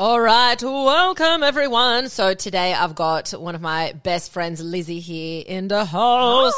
All right, welcome everyone. So today I've got one of my best friends, Lizzie, here in the house.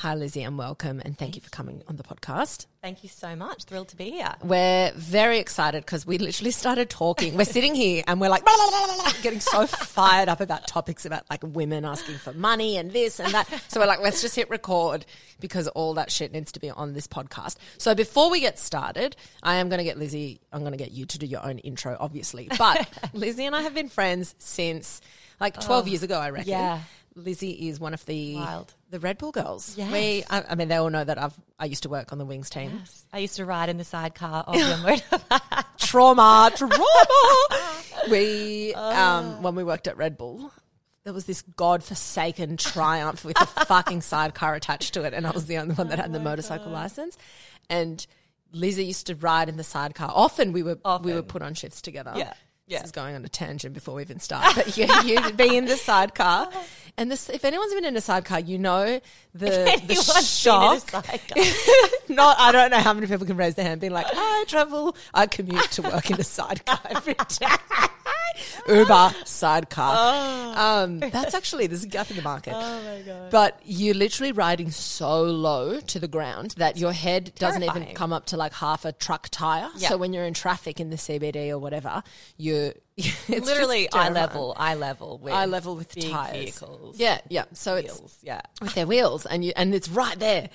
Hi, Lizzie, and welcome, and thank you for coming on the podcast. Thank you so much. Thrilled to be here. We're very excited because we literally started talking. We're sitting here and we're like blah, blah, blah, blah, getting so fired up about topics about like women asking for money and this and that. So we're like, let's just hit record because all that shit needs to be on this podcast. So before we get started, I am going to get Lizzie, I'm going to get you to do your own intro, obviously. But Lizzie and I have been friends since like 12 years ago, I reckon. yeah. Lizzie is one of the Wild. The Red Bull girls. Yes. We, I, I mean, they all know that I've I used to work on the Wings team. Yes. I used to ride in the sidecar of your motor. trauma, trauma. we, um, when we worked at Red Bull, there was this godforsaken triumph with a fucking sidecar attached to it, and I was the only one that had the motorcycle license. And Lizzie used to ride in the sidecar. Often we were we were put on shifts together. Yeah. This is going on a tangent before we even start. But you, you'd be in the sidecar. And this, if anyone's been in a sidecar, you know the, the Anyone's been in a shock. Not, I don't know how many people can raise their hand being like, I travel, I commute to work in a sidecar every day. Uber sidecar. Um, that's actually, there's a gap in the market. oh my god. But you're literally riding so low to the ground that your head doesn't even come up to like half a truck tire. Yeah. So when you're in traffic in the CBD or whatever, you're it's Literally eye level, eye level with eye level with tires. vehicles. Yeah, yeah. So it's Yeah. with their wheels, and you and it's right there.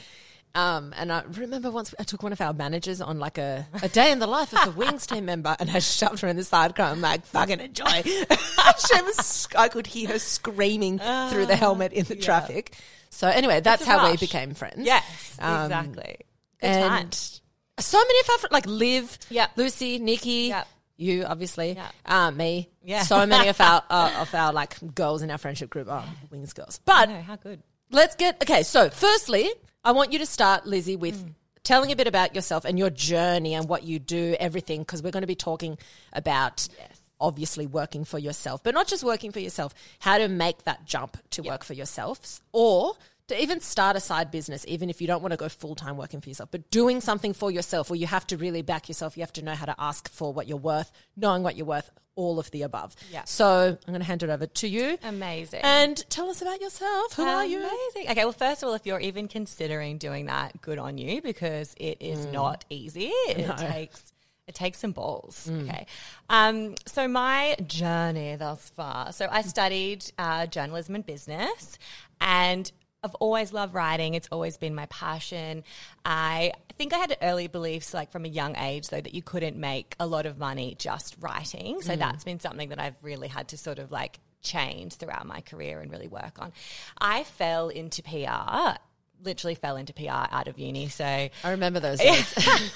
Um, and I remember once I took one of our managers on like a, a day in the life of a Wings team member, and I shoved her in the sidecar. I'm like, fucking enjoy. she was, I could hear her screaming through the helmet in the traffic. So anyway, that's how we became friends. Yes, Um, exactly. Good and times. so many of our like Liv, Yep. Lucy, Nikki, Yep. you obviously, Yep. uh, me. Yeah. So many of our uh, of our like girls in our friendship group are Wings girls. But know, how good. Let's get okay. So firstly, I want you to start, Lizzie, with. Telling a bit about yourself and your journey and what you do, everything, because we're going to be talking about Yes. obviously working for yourself, but not just working for yourself, how to make that jump to work for yourself or to even start a side business, even if you don't want to go full time working for yourself, but doing something for yourself where you have to really back yourself. You have to know how to ask for what you're worth, knowing what you're worth, all of the above. Yeah. So I'm going to hand it over to you. Amazing. And tell us about yourself. Who are you? Amazing. Okay, well, first of all, if you're even considering doing that, good on you because it is not easy. It No. takes it takes some balls. Okay. Um, so my journey thus far. So I studied uh, journalism and business, and I've always loved writing. It's always been my passion. I think I had early beliefs, like from a young age, though, that you couldn't make a lot of money just writing. So mm. that's been something that I've really had to sort of like change throughout my career and really work on. I fell into PR. Literally fell into PR out of uni. So I remember those days.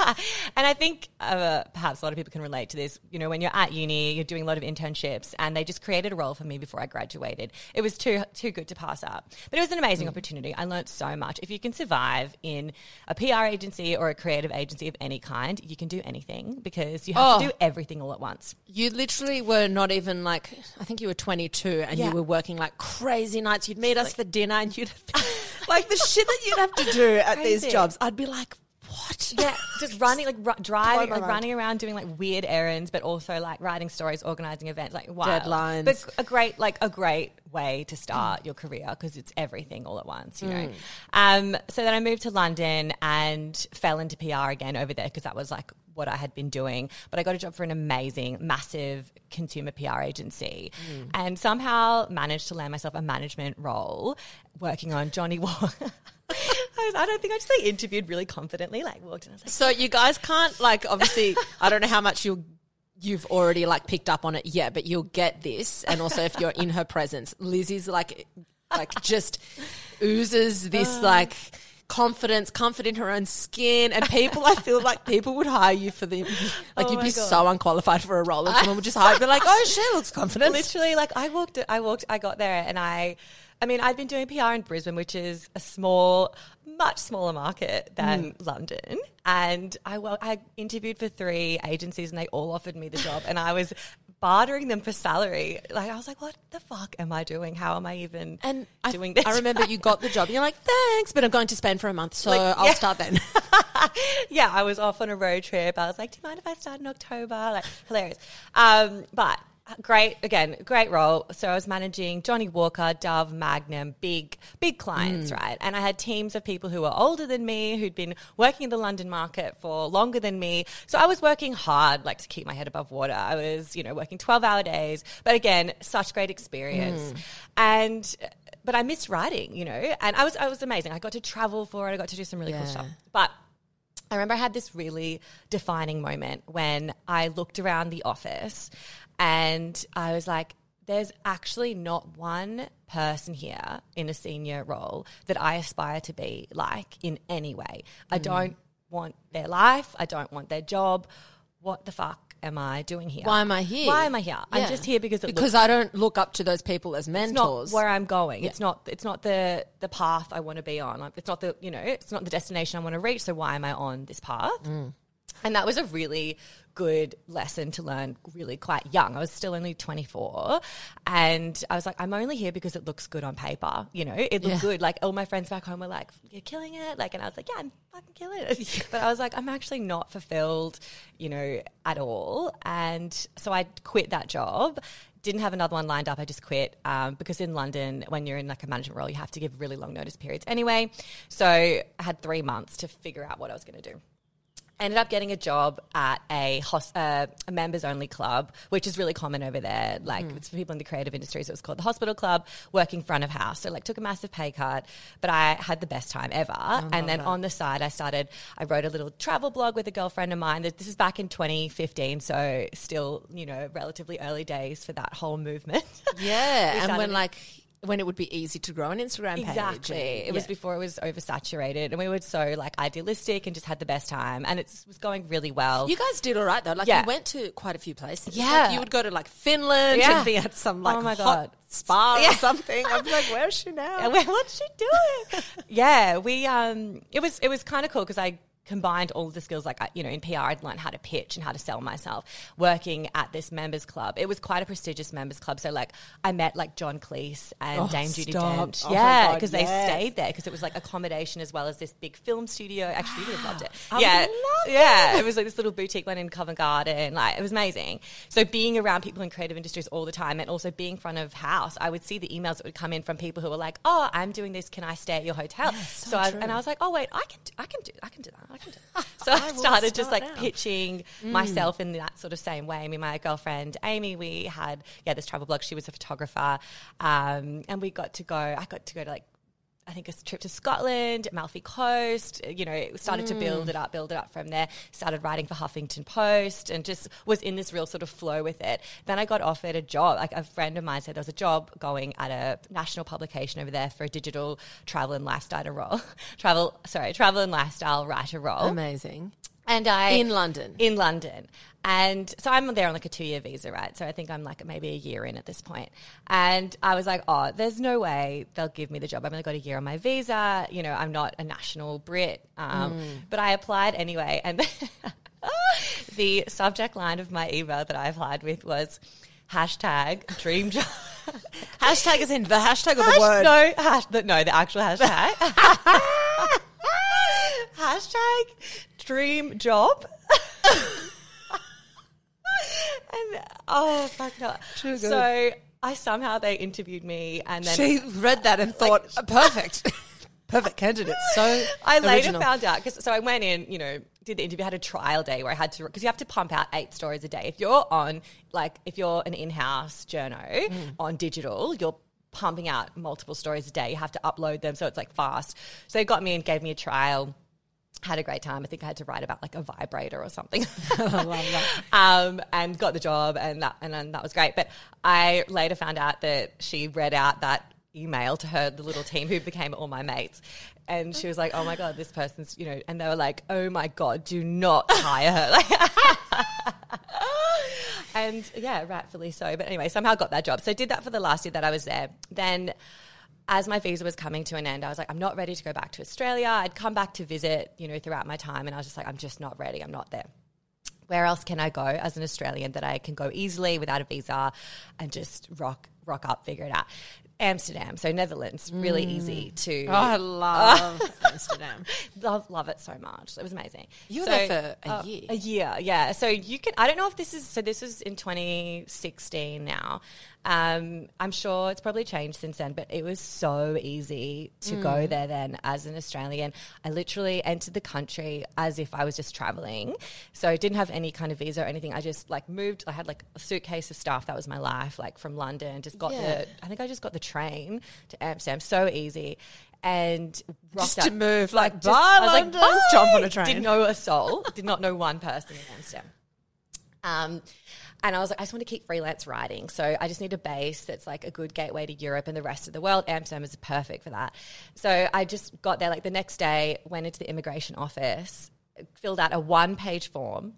and I think uh, perhaps a lot of people can relate to this. You know, when you're at uni, you're doing a lot of internships, and they just created a role for me before I graduated. It was too too good to pass up, but it was an amazing opportunity. I learned so much. If you can survive in a PR agency or a creative agency of any kind, you can do anything because you have Oh. to do everything all at once. You literally were not even like, I think you were 22 and Yeah. you were working like crazy nights. You'd meet us for dinner and you'd, like the shit that you'd have to do at these Crazy. jobs. I'd be like, what? Yeah, just running, like ru- driving, my like mind. running around doing like weird errands, but also like writing stories, organizing events, like wild. Deadlines. But a great, like a great way to start your career because it's everything all at once, you know. Um, so then I moved to London and fell into PR again over there because that was like what I had been doing. But I got a job for an amazing, massive consumer PR agency, and somehow managed to land myself a management role working on Johnnie Walker. I I don't think I just like interviewed really confidently. Like walked in, I was like, So you guys can't like, obviously, I don't know how much you you've already like picked up on it yet, but you'll get this. And also if you're in her presence, Lizzie's like, like just oozes this uh. like confidence, comfort in her own skin. And people, I feel like people would hire you for the, like Oh you'd my be God. so unqualified for a role and someone would just hire you, be like, oh, she looks confident. literally like I walked I walked I got there and I I mean I'd been doing PR in Brisbane which is a small much smaller market than London and I well I interviewed for three agencies and they all offered me the job and I was bartering them for salary. Like I was like, what the fuck am I doing? How am I even And I, doing this? I remember you got the job. And you're like, thanks, but I'm going to Spain for a month, so Like, I'll yeah. start then. yeah, I was off on a road trip. I was like, do you mind if I start in October? Like, hilarious. Um, but great, again, great role. So I was managing Johnnie Walker, Dove, Magnum, big, big clients, mm. right? And I had teams of people who were older than me, who'd been working in the London market for longer than me. So I was working hard, like to keep my head above water. I was, you know, working 12 hour days. But again, such great experience. Mm. And, but I missed writing, you know, and I was, I was amazing. I got to travel for it. I got to do some really cool stuff. But I remember I had this really defining moment when I looked around the office and I was like, there's actually not one person here in a senior role that I aspire to be like in any way. I mm. don't want their life. I don't want their job. What the fuck am I doing here? Why am I here? Why am I here? I'm just here because it because looks I don't look up to those people as it's mentors. not where I'm going. It's not. It's not the the path I want to be on. It's not the you know. It's not the destination I want to reach. So why am I on this path? Mm. And that was a really good lesson to learn really quite young. I was still only 24 and I was like, I'm only here because it looks good on paper. You know, it looked Yeah. good. Like all my friends back home were like, you're killing it. Like, and I was like, yeah, I'm fucking killing it. but I was like, I'm actually not fulfilled, you know, at all. And so I quit that job didn't have another one lined up. I just quit um, because in London, when you're in like a management role, you have to give really long notice periods anyway. So I had three months to figure out what I was going to do. Ended up getting a job at a, hos- uh, a members only club, which is really common over there. Like it's for people in the creative industry. So it was called the Hospital Club, working front of house. So like took a massive pay cut, but I had the best time ever. and then on the side, I started, I wrote a little travel blog with a girlfriend of mine. This is back in 2015. So still, you know, relatively early days for that whole movement. yeah, and when like when it would be easy to grow an Instagram page. Exactly. It was before it was oversaturated, and we were so like idealistic and just had the best time, and it was going really well. You guys did all right though. Like Yeah. you went to quite a few places. Yeah. Like, you would go to like Finland Yeah. and be at some like Oh my hot God. spa Yeah. or something. I'm like, where's she now? What's she doing? yeah, we um, it was it was kind of cool because I combined all of the skills like I- you know in PR I'd learned how to pitch and how to sell myself working at this members club. It was quite a prestigious members club. So like I met like John Cleese and Oh, Dame Judi. Dench. Oh yeah because yes. they stayed there because it was like accommodation as well as this big film studio. Actually you would have loved it I yeah. yeah it was like this little boutique one in Covent Garden. Like it was amazing. So being around people in creative industries all the time and also being front of house I would see the emails that would come in from people who were like oh I'm doing this. Can I stay at your hotel? So so I, and I was like, oh wait, I can, do, I can do, I can do that, I can do that. So I, I started just like pitching myself in that sort of same way. I mean, my girlfriend Amy, we had yeah this travel blog. She was a photographer, um, and we got to go. I got to go to like. I think a trip to Scotland, Amalfi Coast, uh, you know, started to build mm. it up, build it up from there. Started writing for Huffington Post and just was in this real sort of flow with it. Then I got offered a job. Like a friend of mine said there was a job going at a national publication over there for a digital travel and lifestyle role. travel, sorry, travel and lifestyle writer role. Amazing. And I In London. in London. And so I'm there on like a two year visa, right? So I think I'm like maybe a year in at this point. And I was like, oh, there's no way they'll give me the job. I've only got a year on my visa. You know, I'm not a national Brit. Um, But I applied anyway. And the subject line of my email that I applied with was hashtag dream job. Hashtag is in the hashtag of the Hash- word. No, hash, the, no, the actual hashtag. hashtag dream job. and oh fuck no. Too good. So I somehow they interviewed me and then She read that and thought, "Uh, perfect. perfect candidate. So I later original. found out because so I went in, you know, did the interview, had a trial day where I had to because you have to pump out eight stories a day. If you're on like if you're an in-house journo Mm. on digital, you're pumping out multiple stories a day. You have to upload them, so it's like fast. So they got me and gave me a trial. Had a great time. I think I had to write about like a vibrator or something. I love that. um, and got the job, and that and then that was great. But I later found out that she read out that email to her the little team who became all my mates, and she was like, "Oh my god, this person's you know," and they were like, "Oh my god, do not hire her." and yeah, rightfully so. But anyway, somehow got that job. So did that for the last year that I was there. Then. As my visa was coming to an end, I was like, I'm not ready to go back to Australia. I'd come back to visit, you know, throughout my time, and I was just like, I'm just not ready. I'm not there where else can I go as an Australian that I can go easily without a visa and just rock rock up, figure it out. Amsterdam, so Netherlands, really easy to Oh, I love Amsterdam. love love it so much. It was amazing. You were So, there for a uh, year. A year, yeah. So you can. I don't know if this is. So this was in 2016. Now, um, I'm sure it's probably changed since then. But it was so easy to Mm. go there then as an Australian. I literally entered the country as if I was just traveling. So I didn't have any kind of visa or anything. I just like moved. I had like a suitcase of stuff. That was my life. Like from London, just got Yeah. the. I think I just got the train to Amsterdam. So easy. And rocked Just to move, like, just- bye, I was London, like, bye. jump on a train. Didn't know a soul. Did not know one person in Amsterdam. Um, and I was like, I just want to keep freelance writing. So I just need a base that's like a good gateway to Europe and the rest of the world. Amsterdam is perfect for that. So I just got there like the next day, went into the immigration office, filled out a one page form,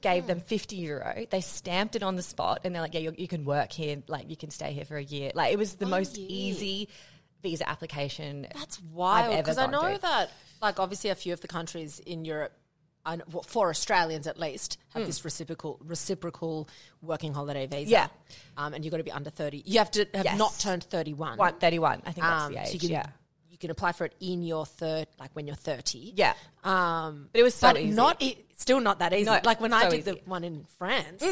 gave them hmm. 50 euro. They stamped it on the spot and they're like, yeah, you, you can work here. Like you can stay here for a year. Like it was the most year. easy visa application. That's wild because I know through. that, like, obviously, a few of the countries in Europe, Well, for Australians at least, have this reciprocal reciprocal working holiday visa. Yeah. um, and you've got to be under thirty. You have to have Yes. not turned thirty-one. One, 31, I think that's Um, the age. so you can, yeah. you can apply for it in your third, like when you're thirty. Yeah. Um, But it was so but easy. not e- still not that easy. No, like when I did easy. Mm. the one in France,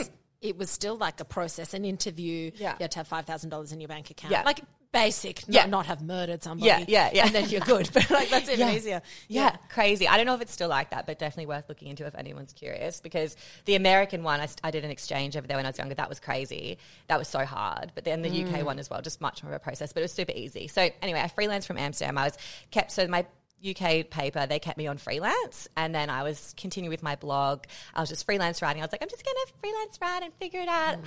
it was still like a process, an interview. Yeah. you had to have five thousand dollars in your bank account. Yeah. like basic. Yeah. Not, not have murdered somebody. Yeah, yeah, yeah. and then you're good. But like that's even easier. Yeah. crazy. I don't know if it's still like that, but definitely worth looking into if anyone's curious. Because the American one, I, I did an exchange over there when I was younger. That was crazy. That was so hard. But then the Mm. UK one as well, just much more of a process. But it was super easy. So anyway, I freelanced from Amsterdam. I was kept so my UK paper, they kept me on freelance. And then I was continuing with my blog. I was just freelance writing. I was like, I'm just going to freelance write and figure it out.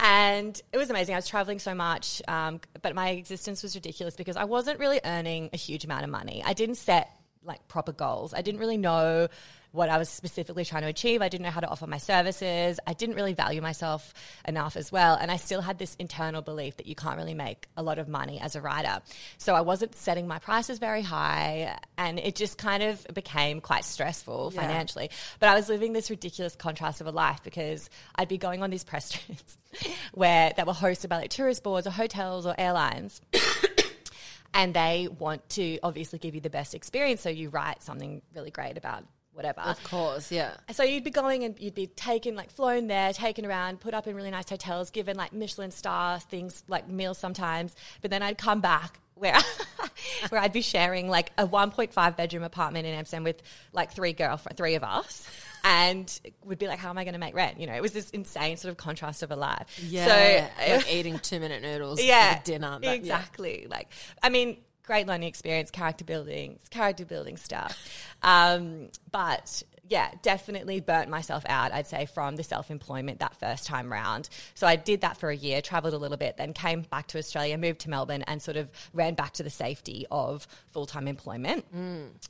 And it was amazing. I was traveling so much, um, but my existence was ridiculous because I wasn't really earning a huge amount of money. I didn't set like proper goals. I didn't really know what I was specifically trying to achieve. I didn't know how to offer my services. I didn't really value myself enough as well. And I still had this internal belief that you can't really make a lot of money as a writer. So I wasn't setting my prices very high and it just kind of became quite stressful Yeah. financially. But I was living this ridiculous contrast of a life because I'd be going on these press trips where that were hosted by like tourist boards or hotels or airlines. and they want to obviously give you the best experience. So you write something really great about whatever. Of course, yeah. So you'd be going and you'd be taken, like flown there, taken around, put up in really nice hotels, given like Michelin star things, like meals sometimes. But then I'd come back where, where I'd be sharing like a 1.5 bedroom apartment in Amsterdam with like three girlfriends, three of us. And would be like, how am I going to make rent? You know, it was this insane sort of contrast of a life. Yeah, So like eating two minute noodles yeah, for dinner. That- yeah. exactly. Like, I mean, great learning experience, character building, character building stuff. Um, but yeah, definitely burnt myself out, I'd say, from the self employment that first time round. So I did that for a year, traveled a little bit, then came back to Australia, moved to Melbourne, and sort of ran back to the safety of full time employment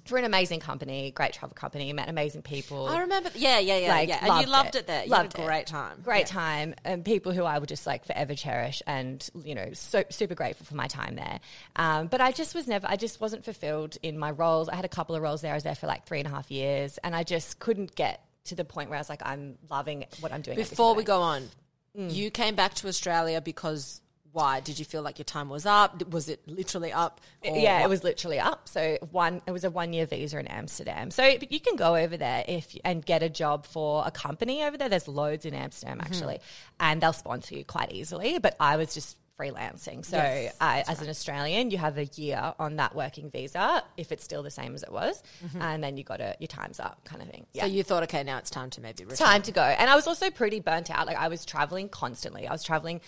for an amazing company, great travel company, met amazing people. I remember. Yeah, yeah, yeah, Like, yeah. And you loved it. it, there. You Loved had a it. great time. Great Yeah. time, and people who I would just like forever cherish, and you know, so super grateful for my time there. Um, but I just was never, I just wasn't fulfilled in my roles. I had a couple of roles there. I was there for like three and a half years, and I just couldn't get to the point where I was like, I'm loving what I'm doing. Before we go on, you came back to Australia because why? Did you feel like your time was up? Was it literally up? Or yeah, what? it was literally up. So one, it was a one year visa in Amsterdam. So but you can go over there if and get a job for a company over there. There's loads in Amsterdam Mm-hmm. actually, and they'll sponsor you quite easily. But I was just freelancing. So Yes, I, as an Australian, you have a year on that working visa if it's still the same as it was, and then you got to your time's up, kind of thing. Yeah. Mm-hmm. So you thought, okay, now it's time to maybe retire. time to go. And I was also pretty burnt out. Like I was traveling constantly. I was traveling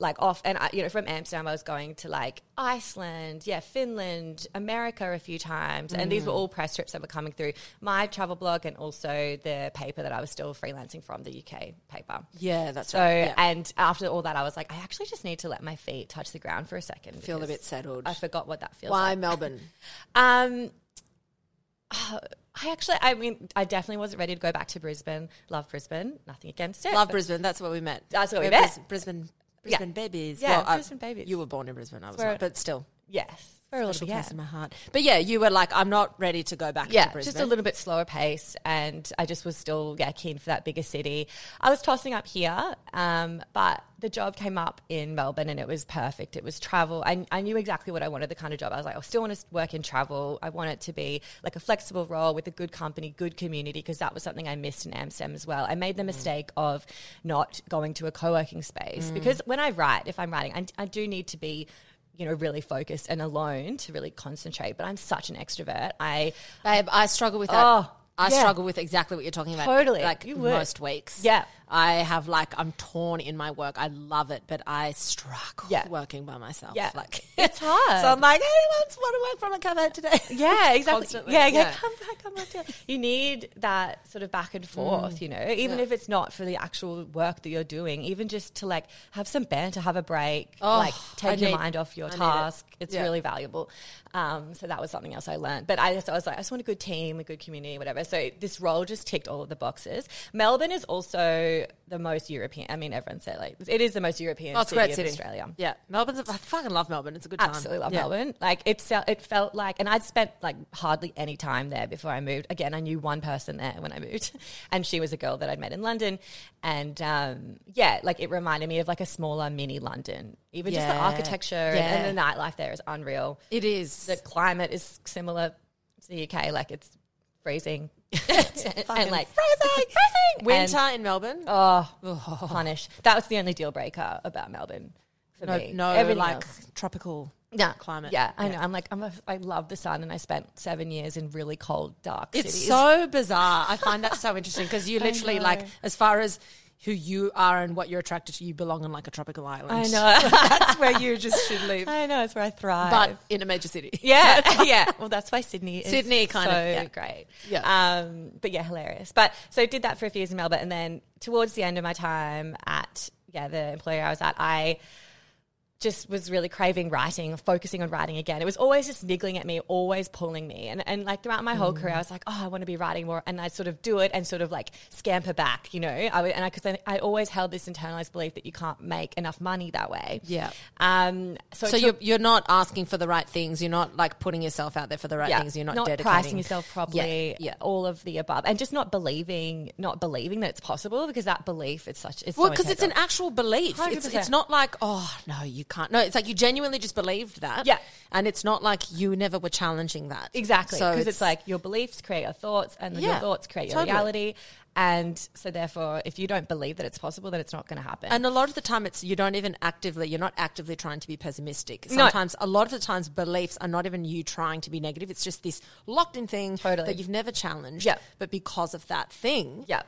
like off and I, you know from Amsterdam I was going to like Iceland, yeah, Finland, America a few times. And these were all press trips that were coming through my travel blog and also the paper that I was still freelancing from the UK paper. Yeah, that's So right. Yeah. and after all that I was like I actually just need to let my feet touch the ground for a second. Feel a bit settled. I forgot what that feels like. Why like. Melbourne? Um, I actually, I mean, I definitely wasn't ready to go back to Brisbane. Love Brisbane, nothing against it. Love Brisbane. That's where we met. That's where we We're met. Bris- Brisbane. Brisbane babies. Yeah, I- Brisbane babies. You were born in Brisbane. I was Where- not, but still. yes, a little special bit. Yeah. place in my heart. But yeah, you were like, I'm not ready to go back to yeah, just a little bit slower pace, and I just was still yeah keen for that bigger city. I was tossing up here, um, but the job came up in Melbourne, and it was perfect. It was travel. I, I knew exactly what I wanted. The kind of job I was like, I still want to work in travel. I want it to be like a flexible role with a good company, good community, because that was something I missed in Amsterdam as well. I made the mistake of not going to a co-working space because when I write, if I'm writing, I, I do need to be you know, really focused and alone to really concentrate. But I'm such an extrovert. I Babe, I struggle with that. Oh, I yeah. struggle with exactly what you're talking about. Totally. Like You would. most weeks. Yeah. I have like, I'm torn in my work. I love it, but I struggle Yeah. working by myself. Yeah. Like, It's hard. so I'm like, anyone want to work from a cover today? Yeah, exactly. Constantly. Yeah, yeah, Yeah. come back, come back. You need that sort of back and forth, you know, even Yeah. if it's not for the actual work that you're doing, even just to like have some banter, have a break, Oh, like I take your need- mind off your I need it. task. It's really valuable. Um, so that was something else I learned. But I just I was like, I just want a good team, a good community, whatever. So this role just ticked all of the boxes. Melbourne is also the most European. I mean, everyone said like it is the most European Oh, it's city great of city. Australia. Yeah. Melbourne's, a, I fucking love Melbourne. It's a good time. I absolutely love Yeah. Melbourne. Like it, felt, it felt like, and I'd spent like hardly any time there before I moved. Again, I knew one person there when I moved, and she was a girl that I'd met in London. And um, yeah, like it reminded me of like a smaller mini London. Even just the Yeah. architecture and, and the nightlife there is unreal. It is. The climate is similar to the UK. Like it's freezing and like freezing. freezing. Winter And, in Melbourne. oh, punish. That was the only deal breaker about Melbourne for no, me. no, Everything like else. tropical. yeah. climate. Yeah, I Yeah. know. I'm like, I'm a, I love the sun, and I spent seven years in really cold, dark It's cities. so bizarre. I find that so interesting because you literally like as far as who you are and what you're attracted to, you belong on like a tropical island. I know. That's where you just should live. I know. It's where I thrive. But in a major city. yeah, yeah. Well, that's why Sydney is Sydney kind so of, yeah. great. Yeah. Um, but yeah, hilarious. But so did that for a few years in Melbourne, and then towards the end of my time at yeah the employer I was at, I just was really craving writing, focusing on writing again. It was always just niggling at me, always pulling me. And, and like throughout my whole career, I was like, oh, I want to be writing more. And I'd sort of do it and sort of like scamper back, you know? I would, and I, cause I, I always held this internalized belief that you can't make enough money that way. Yeah. Um, so So it you're, you're not asking for the right things. You're not like putting yourself out there for the right things. You're not, dedicating. pricing yourself properly. Yeah, yeah. all of the above, and just not believing, not believing that it's possible because that belief it's such it's Well, so because it's an actual belief. It's, it's not like, oh, no, you can't. No, it's like you genuinely just believed that. Yeah. And it's not like you never were challenging that. exactly So because it's, like your beliefs create your thoughts, and then your thoughts create your totally. reality. And so, therefore, if you don't believe that it's possible, then it's not going to happen. And a lot of the time, it's you don't even actively. You're not actively trying to be pessimistic. No. Sometimes, a lot of the times, beliefs are not even you trying to be negative. It's just this locked in thing Totally. that you've never challenged. Yeah. But because of that thing, yeah,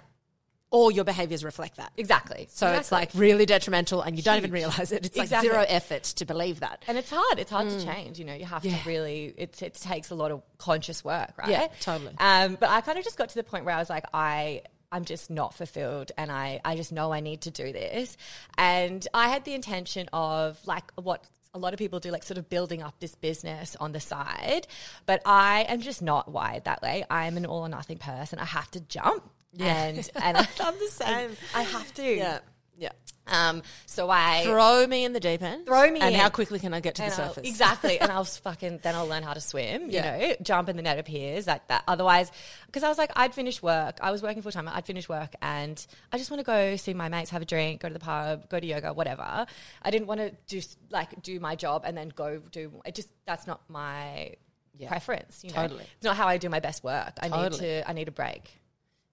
all your behaviors reflect that. exactly. So it's like really detrimental, and you don't even realize it. It's Exactly. like zero effort to believe that. and it's hard. It's hard to change. You know, you have Mm. Yeah. to really. It, it takes a lot of conscious work, right? Yeah, totally. Um, but I kind of just got to the point where I was like, I. I'm just not fulfilled and I, I just know I need to do this. And I had the intention of like what a lot of people do, like sort of building up this business on the side. But I am just not wired that way. I'm an all or nothing person. I have to jump. And and I, I'm the same. I have to. Yeah. Yeah. Um so I Throw me in the deep end. Throw me And in. how quickly can I get to the I'll- surface? exactly. and I'll fucking then I'll learn how to swim. Yeah. You know, jump and the net appears like that. Otherwise, because I was like, I'd finish work. I was working full time. I'd finish work and I just want to go see my mates, have a drink, go to the pub, go to yoga, whatever. I didn't want to just like do my job and then go do. It just that's not my Yeah. preference. You know, Totally. it's not how I do my best work. I need to. I need a break.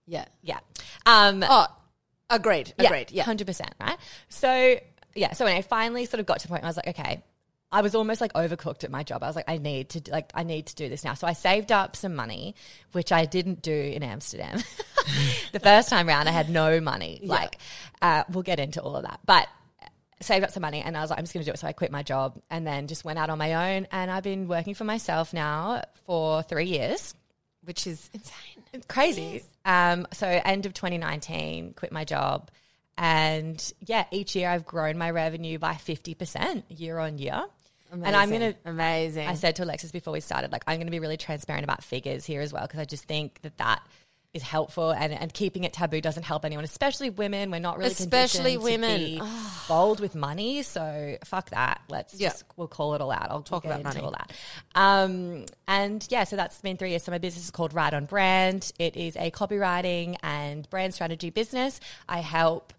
Yeah. Yeah. Um, Oh, agreed. Agreed. Yeah. hundred percent, right? So yeah, so when I finally sort of got to the point where I was like, okay, I was almost like overcooked at my job. I was like, I need to like I need to do this now. So I saved up some money, which I didn't do in Amsterdam. the first time round, I had no money. Like, uh, we'll get into all of that, but. Saved up some money and I was like, I'm just going to do it. So I quit my job and then just went out on my own. And I've been working for myself now for three years. Which is insane. It's crazy. Um, so end of 2019, quit my job, and yeah, each year I've grown my revenue by 50% year on year. Amazing. And I'm gonna. Amazing. I said to Alexis before we started, like I'm gonna be really transparent about figures here as well because I just think that that is helpful and, and keeping it taboo doesn't help anyone, especially women. We're not really Especially women. be bold with money. So fuck that. Let's Yeah. just we'll call it all out. I'll talk about about money. all that. Um, and yeah, so that's been three years. So my business is called Right on Brand. It is a copywriting and brand strategy business. I help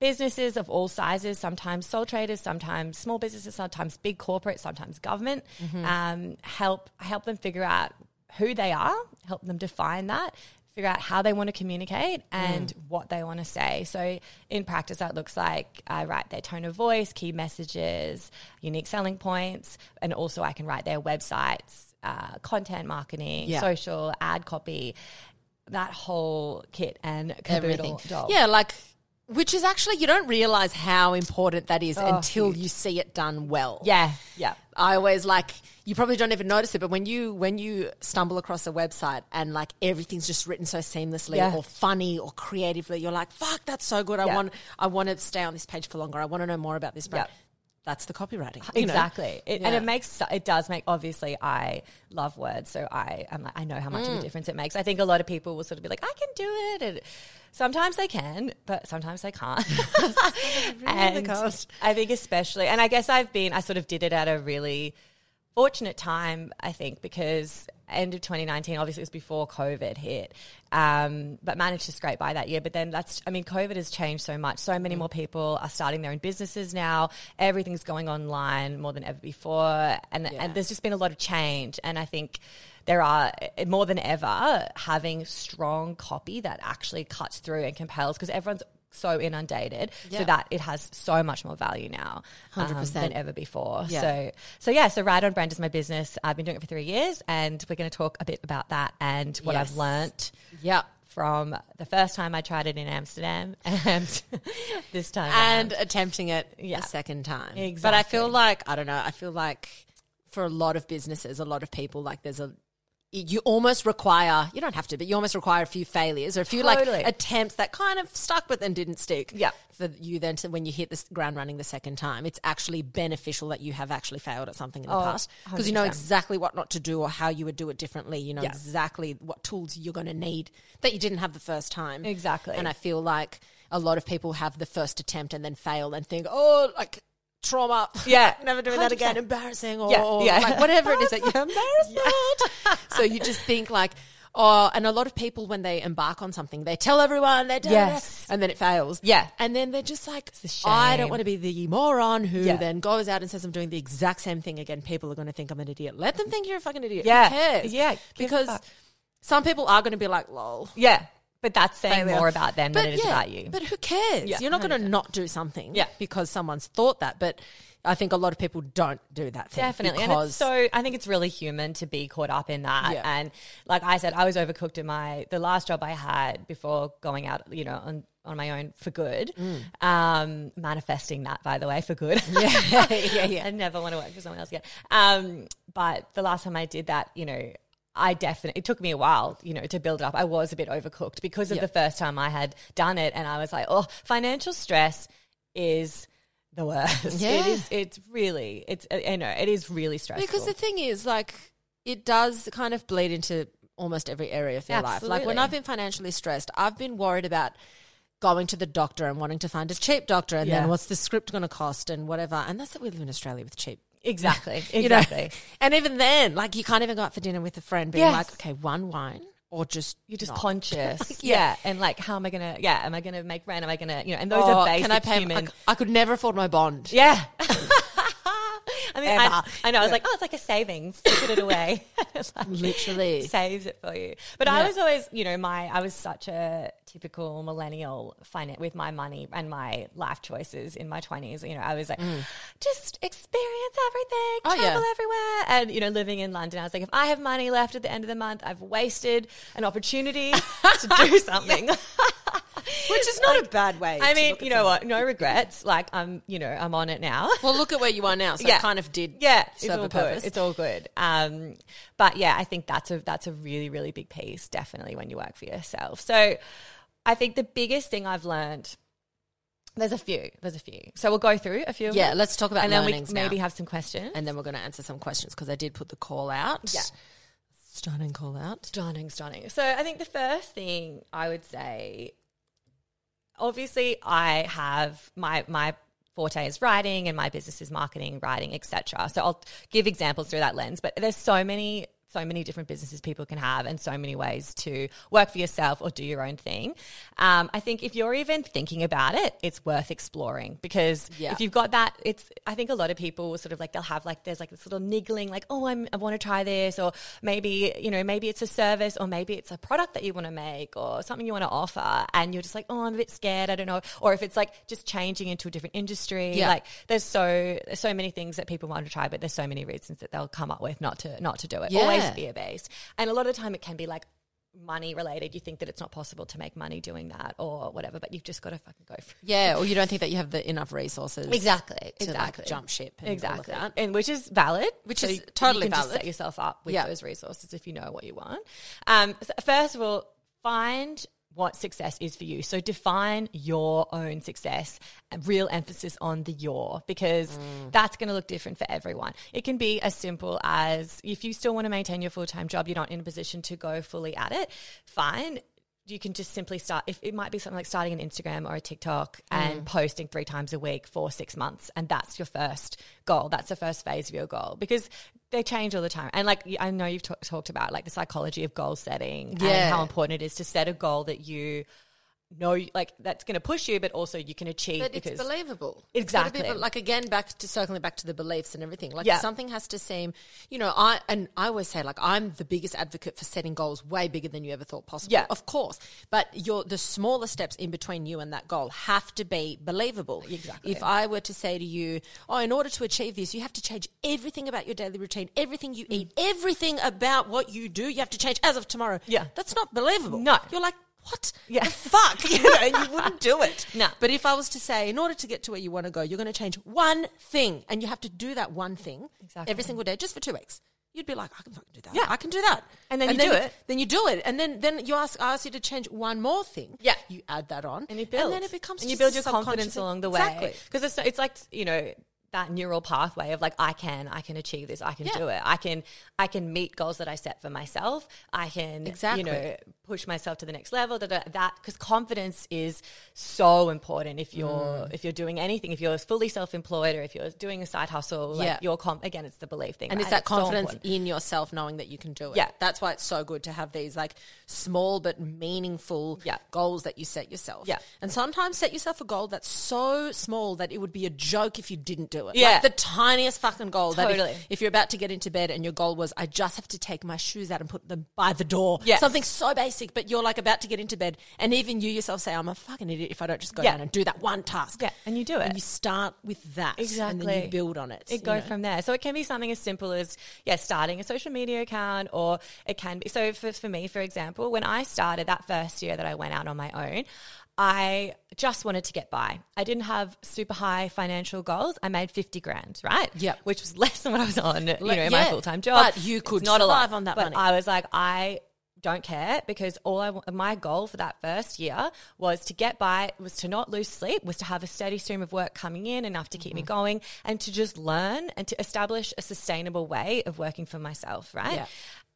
businesses of all sizes, sometimes sole traders, sometimes small businesses, sometimes big corporate, sometimes government, um, help help them figure out who they are, help them define that, figure out how they want to communicate and what they want to say. So in practice, that looks like I write their tone of voice, key messages, unique selling points, and also I can write their websites, uh, content marketing, Yeah. social, ad copy. That whole kit and everything. caboodle. Yeah, like which is actually you don't realize how important that is Oh, until huge. you see it done well. Yeah, yeah. I always like you probably don't even notice it, but when you when you stumble across a website and like everything's just written so seamlessly Yeah. or funny or creatively, you're like, "Fuck, that's so good! I Yeah. want I want to stay on this page for longer. I want to know more about this brand." Yeah. That's the copywriting, you know? Exactly, it, and it makes it does make. Obviously, I love words, so I am like, I know how much Mm. of a difference it makes. I think a lot of people will sort of be like, I can do it, and sometimes they can, but sometimes they can't. and can't. I think especially, and I guess I've been, I sort of did it at a really fortunate time, I think, because end of 2019, obviously it was before COVID hit, um, but managed to scrape by that year. But then that's, I mean, COVID has changed so much. So many more people are starting their own businesses now. Everything's going online more than ever before. And, Yeah. and there's just been a lot of change. And I think there are eh, more than ever having strong copy that actually cuts through and compels because everyone's so inundated Yeah. so that it has so much more value now um, 100%. than ever before Yeah. so so yeah so right on brand is my business i've been doing it for three years and we're going to talk a bit about that and what Yes. i've learnt Yeah. from the first time i tried it in amsterdam and this time and around. attempting it Yeah. a second time. Exactly. But I feel like I don't know. I feel like for a lot of businesses, a lot of people, like there's a you almost require you don't have to, but you almost require a few failures or a few Totally. like attempts that kind of stuck but then didn't stick. Yeah. For you then to when you hit the ground running the second time, it's actually beneficial that you have actually failed at something in the Oh, past because you know exactly what not to do or how you would do it differently. You know Yeah. exactly what tools you're going to need that you didn't have the first time. Exactly. And I feel like a lot of people have the first attempt and then fail and think, oh, like trauma. Yeah. Never doing that again. Embarrassing. Or, Yeah, yeah. like whatever it is that you're embarrassed embarrassment. so you just think like, oh, and a lot of people when they embark on something, they tell everyone they're doing Yes. and then it fails. Yeah. And then they're just like, I don't want to be the moron who Yeah. then goes out and says I'm doing the exact same thing again. People are going to think I'm an idiot. Let them think you're a fucking idiot. Yeah. Who cares? Yeah. Because some people are going to be like, lol. yeah but that's saying more about them than it is about you But who cares? Yeah, You're not going to not do something Yeah. because someone's thought that. But I think a lot of people don't do that thing. Definitely. And it's so I think it's really human to be caught up in that. Yeah. And like I said, I was overcooked in my the last job I had before going out, you know, on on my own for good. Um, manifesting that by the way, for good. yeah, yeah, yeah. I never want to work for someone else again. Um, but the last time I did that, you know, I definitely, it took me a while, you know, to build it up. I was a bit overcooked because of Yeah. the first time I had done it. And I was like, oh, financial stress is the worst. Yeah. It is, it's really, it's, uh, you know, it is really stressful. Because the thing is, like, it does kind of bleed into almost every area of your life. Like when I've been financially stressed, I've been worried about going to the doctor and wanting to find a cheap doctor and Yeah. then what's the script going to cost and whatever. And that's that we live in Australia with cheap. Exactly. you know? Exactly. And even then, like you can't even go out for dinner with a friend being Yes. like, okay, one wine or just You're just not. conscious. Yeah. yeah. And like, how am I going to, yeah, am I going to make rent? Am I going to, you know, and those Oh, are basic can I pay? human. I, c- I could never afford my bond. Yeah. I mean, I, I know. I was Yeah. like, oh, it's like a savings. Put it away. Like- Literally. saves it for you. But Yeah. I was always, you know, my I was such a typical millennial finan- with my money and my life choices in my twenties. You know, I was like, just experience everything, Mm. Oh, yeah. travel everywhere, and you know, living in London, I was like, if I have money left at the end of the month, I've wasted an opportunity to do something. Which is not a bad way. I mean, you know something. what? No regrets. Like I'm, you know, I'm on it now. Well, look at where you are now. So Yeah. kind of did yeah, it's all a purpose. good. It's all good. Um, but yeah, I think that's a that's a really really big piece, definitely when you work for yourself. So, I think the biggest thing I've learned. There's a few. There's a few. So we'll go through a few. of yeah, let's talk about and then we learnings maybe now. have some questions. and then we're going to answer some questions because I did put the call out. Yeah. Stunning call out. Stunning, stunning. So I think the first thing I would say, obviously, I have my my forte is writing, and my business is marketing, writing, etc. So I'll give examples through that lens. But there's so many so many different businesses people can have and so many ways to work for yourself or do your own thing. Um, I think if you're even thinking about it, it's worth exploring because Yeah. if you've got that, it's, I think a lot of people will sort of like, they'll have like, there's like this little niggling, like, oh, I'm, I want to try this, or maybe, you know, maybe it's a service or maybe it's a product that you want to make or something you want to offer. And you're just like, oh, I'm a bit scared. I don't know. Or if it's like just changing into a different industry, Yeah. like there's so, so many things that people want to try, but there's so many reasons that they'll come up with not to, not to do it. Yeah. Always fear based. And a lot of the time it can be like money related. You think that it's not possible to make money doing that or whatever, but you've just got to fucking go for it. Yeah, or you don't think that you have the enough resources Exactly. to exactly. like jump ship and exactly. all of that. And which is valid. Which So is you- totally you valid. set yourself up with Yeah. those resources if you know what you want. Um, so first of all, find what success is for you. So define your own success and real emphasis on the your because Mm. that's going to look different for everyone. It can be as simple as if you still want to maintain your full-time job, you're not in a position to go fully at it, fine you can just simply start if it might be something like starting an Instagram or a TikTok mm. and posting three times a week for six months and that's your first goal. That's the first phase of your goal because they change all the time. And like I know you've ta- talked about like the psychology of goal setting Yeah. and how important it is to set a goal that you know like that's going to push you but also you can achieve But because it's believable. Exactly. be- like again, back to circling back to the beliefs and everything. Like Yeah. something has to seem, you know, I and I always say like I'm the biggest advocate for setting goals way bigger than you ever thought possible. Yeah. of course. But your the smaller steps in between you and that goal have to be believable. Exactly. If I were to say to you, oh, in order to achieve this, you have to change everything about your daily routine, everything you mm. eat, everything about what you do. You have to change as of tomorrow. Yeah. that's not believable. No. you're like. What? Yeah. The fuck? You know, and you wouldn't do it. No. But if I was to say, in order to get to where you want to go, you're going to change one thing, and you have to do that one thing Exactly. every single day, just for two weeks. You'd be like, I can fucking do that. Yeah. I can do that. And then you do it. Then you do it, and then then you ask I ask you to change one more thing. Yeah. you add that on, and you build, and then it becomes and you build your confidence along the way. Exactly. because it's it's like you know that neural pathway of like I can I can achieve this I can Yeah. do it I can I can meet goals that I set for myself I can Exactly. you know push myself to the next level da, da, that because confidence is so important if you're Mm. if you're doing anything if you're fully self-employed or if you're doing a side hustle like Yeah. your com- again it's the belief thing and right? it's that so confidence important. in yourself knowing that you can do it. Yeah. That's why it's so good to have these like small but meaningful Yeah. goals that you set yourself. Yeah. And sometimes set yourself a goal that's so small that it would be a joke if you didn't do it. Yeah. Like the tiniest fucking goal that Totally. if, if you're about to get into bed and your goal was I just have to take my shoes out and put them by the door. Yes. Something so basic, but you're like about to get into bed and even you yourself say, I'm a fucking idiot if I don't just go Yeah. down and do that one task. Yeah, and you do it. And you start with that. Exactly. And then you build on it. It you go know? from there. So it can be something as simple as yeah, starting a social media account, or it can be. So for for me, for example, when I started that first year that I went out on my own. I just wanted to get by. I didn't have super high financial goals. I made 50 grand, right? Yep. Which was less than what I was on, you know, in my full time job. but you It's could not lot survive on that but money. I was like, I don't care because all I my goal for that first year was to get by, was to not lose sleep, was to have a steady stream of work coming in enough to keep Mm-hmm. me going, and to just learn and to establish a sustainable way of working for myself, right? Yeah.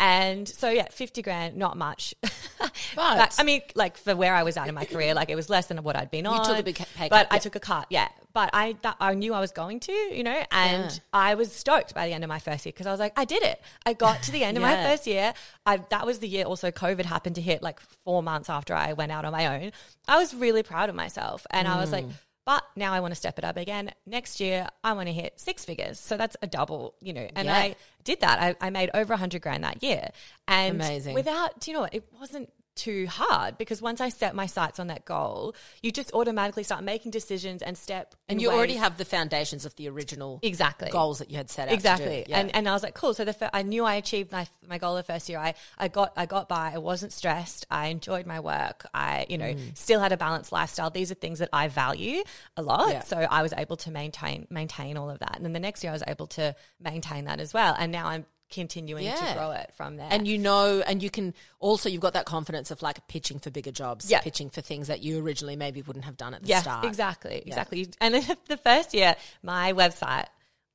And so yeah, fifty grand, not much. I mean, like for where I was at in my career, like it was less than what I'd been on. took a big pay but cut, I yeah. took a cut, yeah. But I that, I knew I was going to, you know, and Yeah. I was stoked by the end of my first year because I was like, I did it. I got to the end of my first year. I that was the year also COVID happened to hit like four months after I went out on my own. I was really proud of myself, and I was like. Mm. But now I want to step it up again. Next year, I want to hit six figures. So that's a double, you know. And Yeah. I did that. I, I made over a hundred grand that year. And Amazing. without, do you know what? It wasn't too hard because once I set my sights on that goal, you just automatically start making decisions and step. And you already have the foundations of the original exactly goals that you had set out. exactly. Yeah. and and I was like cool so the fir- I knew I achieved my my goal the first year I I got I got by I wasn't stressed I enjoyed my work I you know Mm. still had a balanced lifestyle these are things that I value a lot Yeah. so I was able to maintain maintain all of that and then the next year I was able to maintain that as well and now I'm continuing Yeah. to grow it from there and you know, and you can also you've got that confidence of like pitching for bigger jobs, Yeah. pitching for things that you originally maybe wouldn't have done at the Yes, start. exactly, exactly. And the first year, my website,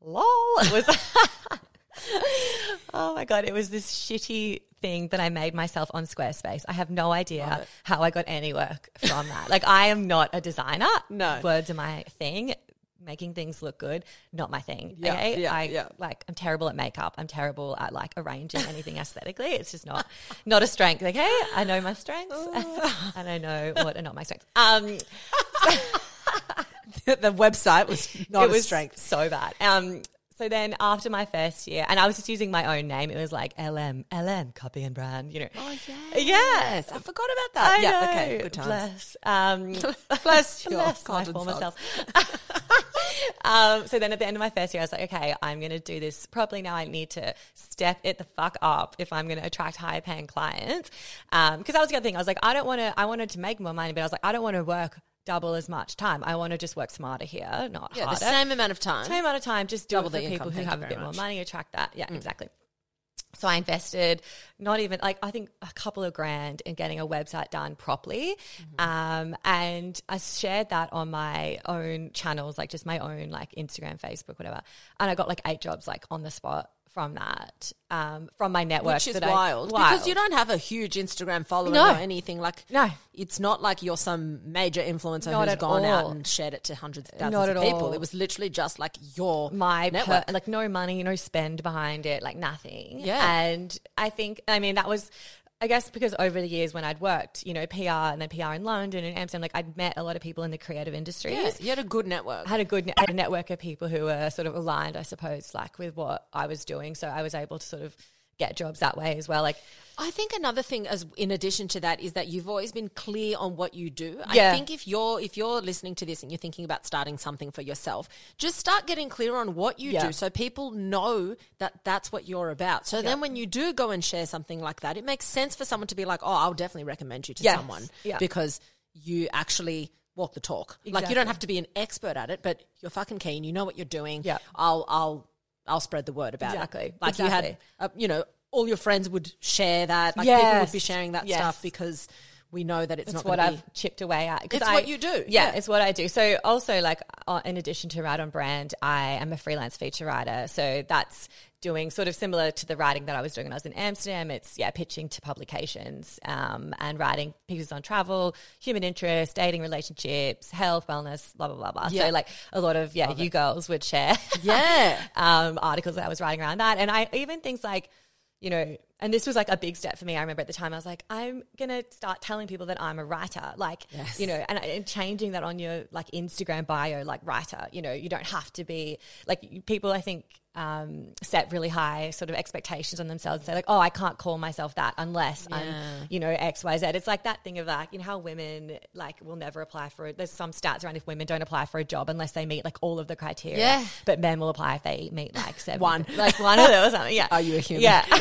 lol, was Oh my god, it was this shitty thing that I made myself on Squarespace. I have no idea how I got any work from that. like I am not a designer. No. Words are my thing. Making things look good, not my thing. Yeah, okay. yeah, I yeah. like I'm terrible at makeup. I'm terrible at like arranging anything aesthetically. It's just not not a strength. Okay. I know my strengths and I know what are not my strengths. Um the website was not it a was strength. so bad. Um, so then after my first year, and I was just using my own name. It was like LM, LM, copy and brand. You know. Oh yeah. Yes. I forgot about that. I yeah, know. okay, good times. Bless. Um, Bless your bless my former self. um, so then at the end of my first year, I was like, okay, I'm going to do this properly now. I need to step it the fuck up if I'm going to attract higher paying clients. Because that was the other thing. I was like, I don't want to, I wanted to make more money, but I was like, I don't want to work double as much time. I want to just work smarter here, not Yeah, harder. the same amount of time. Same amount of time, just do Double the people who have a bit very more money, attract that. Yeah, exactly. So I invested not even like I think a couple of grand in getting a website done properly, um, and I shared that on my own channels, like just my own like Instagram, Facebook, whatever. And I got like eight jobs like on the spot from that, um, from my network. Which is that I- wild, because you don't have a huge Instagram following No. or anything like. No. it's not like you're some major influencer Not who's gone out and shared it to hundreds of thousands Not of people. all. It was literally just like your my per, network. like no money, no spend behind it, like nothing. Yeah. And I think, I mean, that was, I guess, because over the years when I'd worked, you know, PR and then PR in London and Amsterdam, like I'd met a lot of people in the creative industries. yeah, you had a good network. I had a good ne- had a network of people who were sort of aligned, I suppose, like with what I was doing. So I was able to sort of get jobs that way as well. Like, I think another thing, as in addition to that, is that you've always been clear on what you do. Yeah. I think if you're if you're listening to this and you're thinking about starting something for yourself, just start getting clear on what you Yeah. do, so people know that that's what you're about. So then, when you do go and share something like that, it makes sense for someone to be like, "Oh, I'll definitely recommend you to Yes. someone," Yeah. because you actually walk the talk. Like you don't have to be an expert at it, but you're fucking keen. You know what you're doing. Yeah. I'll I'll I'll spread the word about Exactly. it. Like you had, uh, you know, all your friends would share that. Like people would be sharing that Yes. stuff because we know that it's It's not what I've be. chipped away at. It's I- what you do, Yeah, yeah. it's what I do. So also, like, uh, in addition to Write on Brand, I am a freelance feature writer. So that's doing sort of similar to the writing that I was doing when I was in Amsterdam. It's yeah, pitching to publications um, and writing pieces on travel, human interest, dating, relationships, health, wellness, blah blah blah blah. Yeah. So like a lot of yeah, you girls would share Yeah. um, articles that I was writing around that. And I even things like, you know, and this was like a big step for me. I remember at the time I was like, I'm gonna start telling people that I'm a writer, like, Yes. you know, and, and changing that on your like Instagram bio, like writer. You know, you don't have to be like people. I think um, set really high sort of expectations on themselves and say like, oh, I can't call myself that unless Yeah. I'm, you know, X, Y, Z. It's like that thing of like, you know, how women like will never apply for it. There's some stats around if women don't apply for a job unless they meet like all of the criteria. Yeah. But men will apply if they meet like seven, One. like one of them or something. Yeah. Are you a human? Yeah.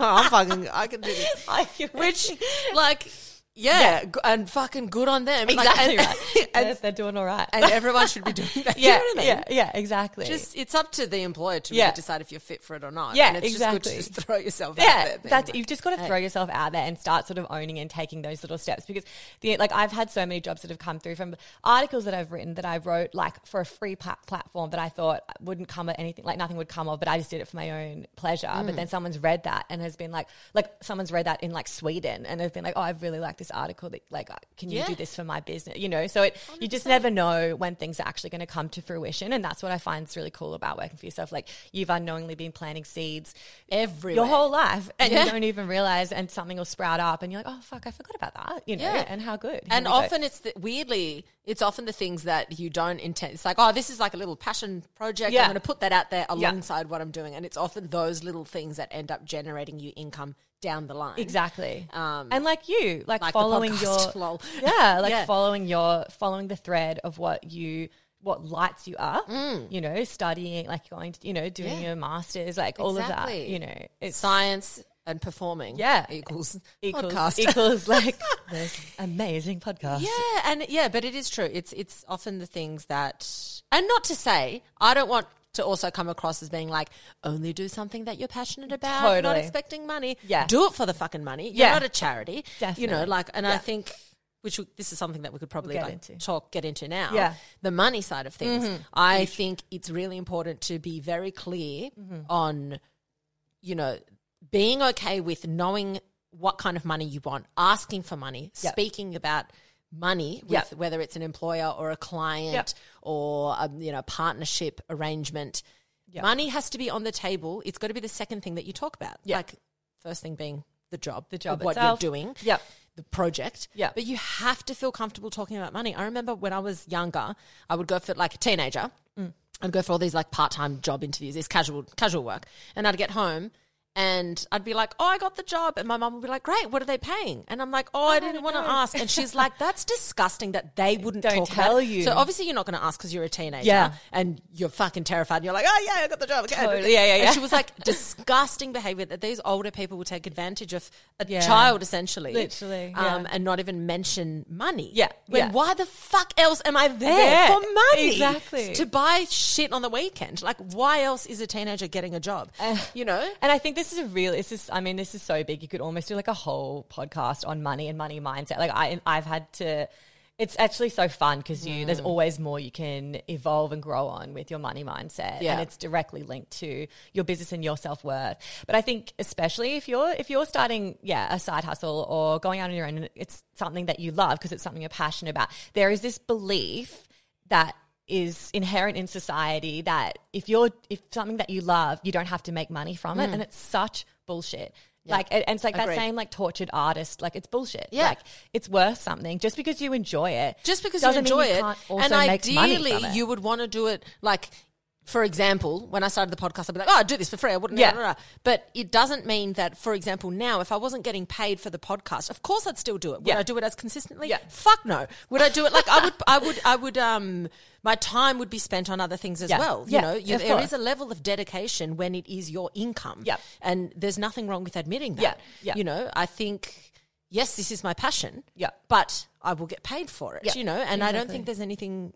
Oh, I'm fucking. I can do this. Which, like, yeah, g- and fucking good on them. Like, exactly and, right. And, yes, they're doing all right. and everyone should be doing that. yeah, you know I mean? yeah, yeah, exactly. Just it's up to the employer to Yeah. really decide if you're fit for it or not. Yeah, and it's just good to exactly. just throw yourself out yeah, there. being that's like, you've just got to throw yourself out there and start sort of owning and taking those little steps because the like I've had so many jobs that have come through from articles that I've written that I wrote like for a free plat- platform that I thought wouldn't come of anything like nothing would come of but I just did it for my own pleasure Mm. but then someone's read that and has been like like someone's read that in like Sweden and has been like oh I really like this article that like can you Yeah. do this for my business you know so it you just never know when things are actually going to come to fruition and that's what I find is really cool about working for yourself like you've unknowingly been planting seeds everywhere. your whole life and Yeah. you don't even realize and something will sprout up and you're like oh fuck i forgot about that you know Yeah. and how good Here And we go. often it's the, weirdly, it's often the things that you don't intend. It's like, oh, this is like a little passion project. I'm going to put that out there alongside what I'm doing. And it's often those little things that end up generating you income down the line. exactly Um, and like you like, like following podcast, your lol. yeah like Yeah. following your following the thread of what you what lights you up you know studying like going to you know doing Mm. Yeah. your masters like all of that you know it's Science and performing. Yeah. Equals, equals podcast. equals like this amazing podcast Yeah, and yeah, but it is true. It's it's often the things that, and not to say I don't want to also come across as being like only do something that you're passionate about, totally. not expecting money. Yeah. do it for the fucking money. You're Yeah. not a charity. Definitely. you know, like, and I think which we, this is something that we could probably get like, into. talk get into now. Yeah. Mm-hmm. the money side of things. I think it's really important to be very clear Mm-hmm. on, you know, being okay with knowing what kind of money you want, asking for money, Yep. speaking about money with Yep. whether it's an employer or a client Yep. or a you know partnership arrangement. Yep. Money has to be on the table. It's got to be the second thing that you talk about. Like first thing being the job, The job what itself. you're doing Yep. the project. Yeah. But you have to feel comfortable talking about money. I remember when I was younger, I would go for like a teenager. Mm. I'd go for all these like part time job interviews, this casual casual work, and I'd get home. And I'd be like, "Oh, I got the job," and my mum would be like, "Great, what are they paying?" And I'm like, "Oh, I didn't want to ask." And she's like, "That's disgusting that they wouldn't Don't talk tell about." you. So obviously you're not going to ask because you're a teenager, Yeah. and you're fucking terrified. And you're like, "Oh yeah, I got the job." again." Totally. Yeah, yeah, And yeah. she was like, disgusting behavior that these older people will take advantage of a Yeah. child essentially, Literally, um, yeah. and not even mention money. Yeah, When yeah. why the fuck else am I there Yeah, for money? exactly. To buy shit on the weekend. Like, why else is a teenager getting a job? you know? And I think this is a real. This is. I mean, this is so big. You could almost do like a whole podcast on money and money mindset. Like I, I've had to. It's actually so fun because you. Mm. There's always more you can evolve and grow on with your money mindset, Yeah. and it's directly linked to your business and your self worth. But I think, especially if you're if you're starting, yeah, a side hustle or going out on your own, and it's something that you love because it's something you're passionate about. There is this belief that is inherent in society that if you're if something that you love, you don't have to make money from it, mm. and it's such bullshit. Like and it's like Agreed. that same like tortured artist, like it's bullshit. Yeah. like it's worth something just because you enjoy it. just because you enjoy it, and ideally you would want to do it like. For example, when I started the podcast, I'd be like, "Oh, I'd do this for free." I wouldn't. Yeah. blah, blah, blah. But it doesn't mean that, for example, now if I wasn't getting paid for the podcast, of course I'd still do it. Would Yeah. I do it as consistently? Yeah. Fuck no. Would I do it like I would? I would. I would. Um, my time would be spent on other things as Yeah. well. You Yeah, know, you, there course. is a level of dedication when it is your income. Yeah. and there's nothing wrong with admitting that. Yeah. Yeah. you know, I think yes, this is my passion. Yeah. but I will get paid for it. Yeah, You know, and I don't think there's anything.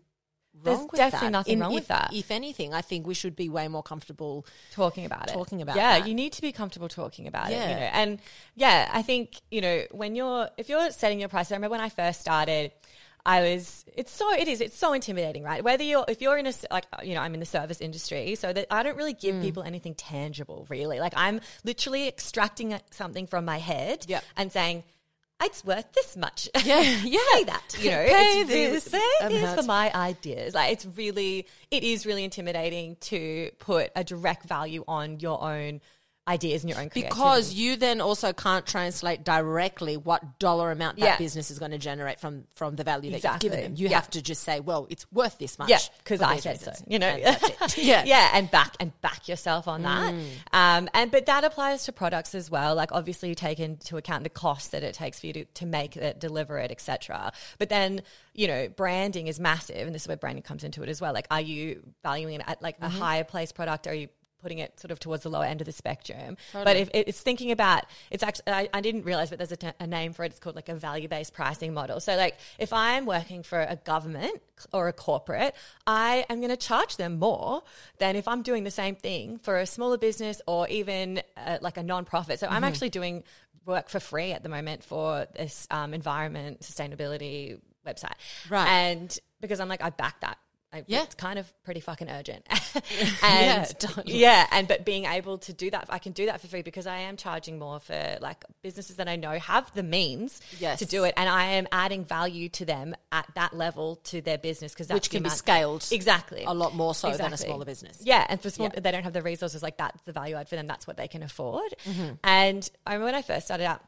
There's with definitely that. nothing In- wrong if, with that. If anything, I think we should be way more comfortable. talking about it. Talking about yeah, that. you need to be comfortable talking about it. Yeah. You know, and yeah, I think you know when you're if you're setting your price. I remember when I first started. I was. It's so. It is. It's so intimidating, right? Whether you're, if you're in a, like, you know, I'm in the service industry, so that I don't really Mm. give people anything tangible, really. Like I'm literally extracting something from my head, Yep. and saying. It's worth this much. Yeah, yeah. Pay that. You know, Pay it's really- this pay this for my ideas. Like it's really, it is really intimidating to put a direct value on your own ideas in your own. Because you then also can't translate directly what dollar amount that Yeah. business is going to generate from from the value that Exactly. you've given them. You Yeah. have to just say, well, it's worth this much. yeah, because I said so. You know, And that's it. yeah, yeah, and back and back yourself on that. Mm. Um, and but that applies to products as well. Like obviously you take into account the cost that it takes for you to, to make it, deliver it, etc. But then you know, branding is massive, and this is where branding comes into it as well. Like, are you valuing it at like Mm-hmm. a higher place product? Are you putting it sort of towards the lower end of the spectrum. But if it's thinking about, it's actually, I, I didn't realize, but there's a, t- a name for it. It's called like a value based pricing model. So, like, if I'm working for a government or a corporate, I am going to charge them more than if I'm doing the same thing for a smaller business or even uh, like a non-profit. So, Mm-hmm. I'm actually doing work for free at the moment for this um, environment sustainability website. Right. And because I'm like, I back that. I, Yeah. It's kind of pretty fucking urgent. Yeah, and totally. yeah, and but being able to do that, I can do that for free because I am charging more for like businesses that I know have the means Yes. to do it, and I am adding value to them at that level to their business because which can be scaled exactly a lot more so than a smaller business. Yeah, and for small, Yeah. they don't have the resources like that's the value add for them. That's what they can afford. Mm-hmm. And I remember when I first started out.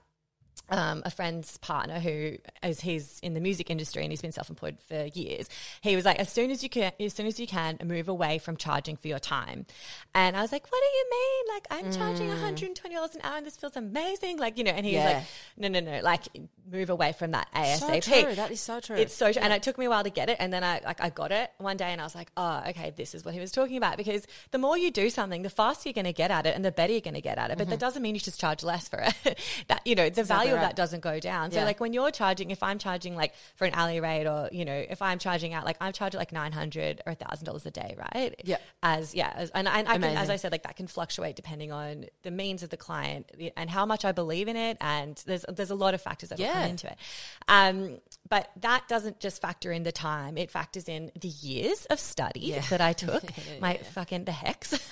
Um, a friend's partner who is he's in the music industry and he's been self-employed for years. He was like, as soon as you can, as soon as you can, move away from charging for your time. And I was like, what do you mean? Like I'm charging Mm. 120 dollars an hour and this feels amazing. Like you know, and he's Yeah. like, no, no, no, like move away from that So ASAP. true. That is so true. It's so true. And it took me a while to get it. And then I like I got it one day and I was like, oh, okay, this is what he was talking about. Because the more you do something, the faster you're gonna get at it and the better you're gonna get at it. But Mm-hmm. that doesn't mean you just charge less for it. that you know, the value value of that doesn't go down. So Yeah. like when you're charging, if I'm charging like for an alley rate or, you know, if I'm charging out, like I'm charging like 900 or $1,000 a day, right? Yeah. As, yeah. As, and, and I can, as I said, like that can fluctuate depending on the means of the client and how much I believe in it. And there's, there's a lot of factors that Yeah. come into it. Um, but that doesn't just factor in the time, it factors in the years of study Yeah. that I took, my fucking, the hex.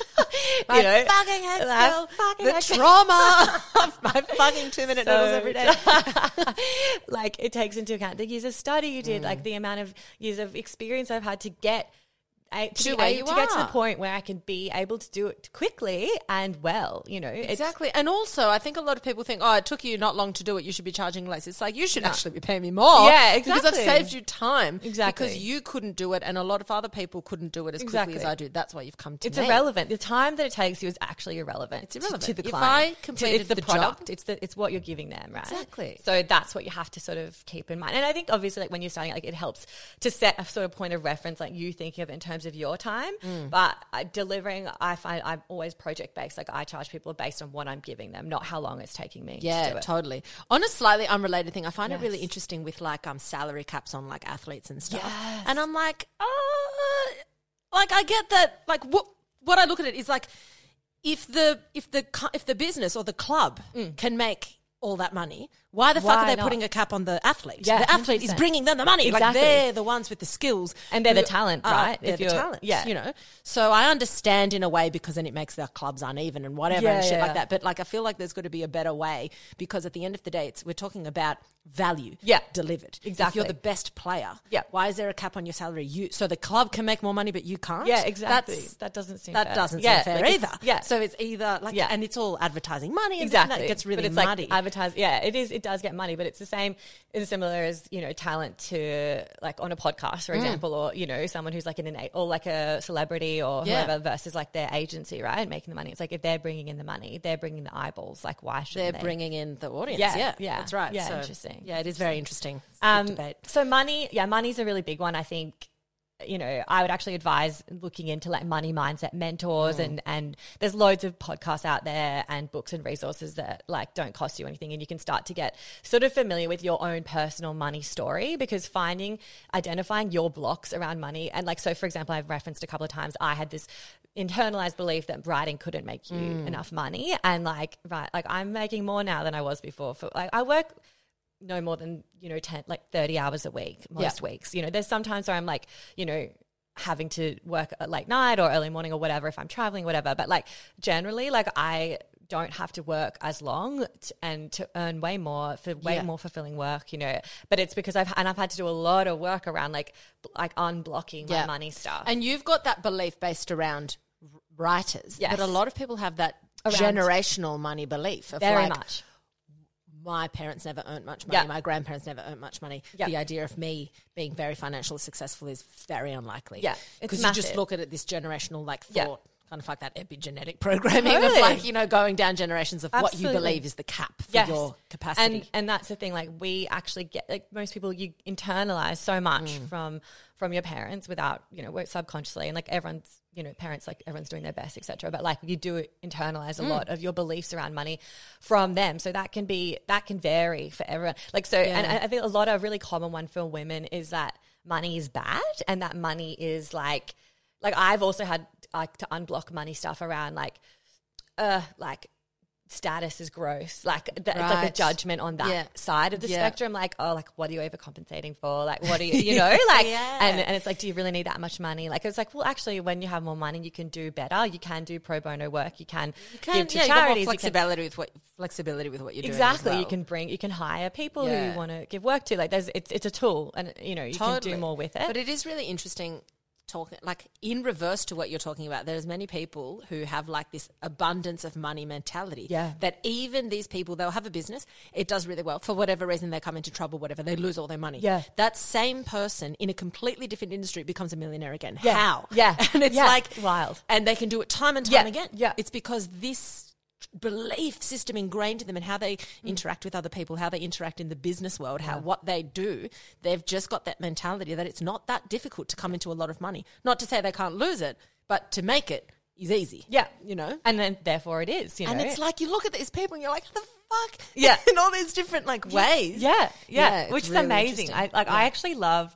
My You know, fucking hex, girl. fucking the hex. trauma of my fucking two minute So- noodles every day. like it takes into account the years of study you did, Mm. like the amount of years of experience I've had to get I, to, To you to get to the point where I can be able to do it quickly and well. You know, Exactly. And also, I think a lot of people think, oh, it took you not long to do it. You should be charging less. It's like, you should actually be paying me more. Yeah, exactly. Because I've saved you time. Exactly. Because you couldn't do it and a lot of other people couldn't do it as Exactly. quickly as I do. That's why you've come to It's me. irrelevant. The time that it takes you is actually irrelevant. It's irrelevant. to, the client. If. I completed it's the, the product. job- It's the it's what you're giving them, right? Exactly. So that's what you have to sort of keep in mind. And I think obviously, like when you're starting, like it helps to set a sort of point of reference, like you thinking of it in terms of your time. Mm. But uh, delivering, I find I'm always project based. Like I charge people based on what I'm giving them, not how long it's taking me. to Yeah, do it. totally. On a slightly unrelated thing, I find it really interesting with like um salary caps on like athletes and stuff. Yes. And I'm like, oh, like I get that. Like what what I look at it is like if the if the if the business or the club can make all that money, why the fuck. Why are they not? putting a cap on the athlete? Yeah, the athlete is 100%. bringing them the money. Like Exactly. they're the ones with the skills, And they're the talent, are- right? They're If the you're- talent, yeah. you know. So I understand in a way because then it makes their clubs uneven and whatever Yeah, and shit yeah. like that. But like I feel like there's got to be a better way because at the end of the day, it's we're talking about value, Yeah. delivered. If Exactly. you're the best player, Yeah. Why is there a cap on your salary? You so the club can make more money, but you can't. Yeah, exactly. That's, that doesn't seem that fair. doesn't yeah, seem fair like either. Yeah. So it's either like, Yeah. and it's all advertising money, and exactly. it gets really but it's muddy. like advertise yeah it is it does get money but it's the same it's similar as you know talent to like on a podcast Mm. for example or you know someone who's like an innate or like a celebrity or Yeah. whoever versus like their agency right making the money it's like if they're bringing in the money they're bringing the eyeballs like why should they're they bringing in the audience. Yeah, Yeah, yeah, that's right. yeah, So, interesting. Yeah, it is very interesting. Um, debate. so money yeah money's a really big one i think you know, I would actually advise looking into like money mindset mentors Mm. and and there's loads of podcasts out there and books and resources that like don't cost you anything and you can start to get sort of familiar with your own personal money story because finding identifying your blocks around money and like so for example I've referenced a couple of times I had this internalized belief that writing couldn't make you Mm. enough money and like right like I'm making more now than I was before for like I work no more than you know 10 like 30 hours a week most weeks you know there's sometimes where i'm like you know having to work at late night or early morning or whatever if i'm traveling whatever but like generally like i don't have to work as long t- and to earn way more for way Yeah. more fulfilling work you know but it's because i've and i've had to do a lot of work around like like unblocking my money stuff And you've got that belief based around writers. Yes. But a lot of people have that Around- generational money belief of very like, much my parents never earned much money. Yeah. My grandparents never earned much money. Yeah. The idea of me being very financially successful is very unlikely. Yeah, Because you just look at it, this generational like Yeah. thought, kind of like that epigenetic programming of like, you know, going down generations of what you believe is the cap for Yes. your capacity. And and that's the thing. Like we actually get like most people, you internalize so much Mm. from from your parents without you know work subconsciously, and like everyone's you know parents like everyone's doing their best, etc. But like you do internalize Mm. a lot of your beliefs around money from them, so that can be that can vary for everyone. Like so, and Yeah. I think a lot of really common one for women is that money is bad, and that money is like like I've also had like to unblock money stuff around like uh like status is gross. Like that, it's like a judgment on that Yeah. side of the Yeah. spectrum. Like oh like what are you overcompensating for? Like what are you you know? Like Yeah. and, and it's like do you really need that much money? Like it's like well actually when you have more money you can do better. You can do pro bono work. You can, Can- give to yeah, charities. You can- flexibility with what flexibility with what you're doing. exactly. You can bring you can hire people who want to give work to. Like there's it's it's a tool and you know you can do more with it. But it is really interesting talking like in reverse to what you're talking about. There's many people who have like this abundance of money mentality. Yeah. That even these people, they'll have a business, it does really well. For whatever reason they come into trouble, whatever, they lose all their money. Yeah. That same person in a completely different industry becomes a millionaire again. Yeah. How? Yeah. And it's Yeah. like Wild. And they can do it time and time Yeah. again. Yeah. It's because this belief system ingrained in them and how they Mm. interact with other people, how they interact in the business world, how what they do, they've just got that mentality that it's not that difficult to come into a lot of money. Not to say they can't lose it, but to make it is easy. Yeah. You know? and then therefore it is. You know, And it's like you look at these people and you're like, the fuck? Yeah. In all these different like ways. Yeah, yeah, Yeah, it's which is really amazing. I like. I actually love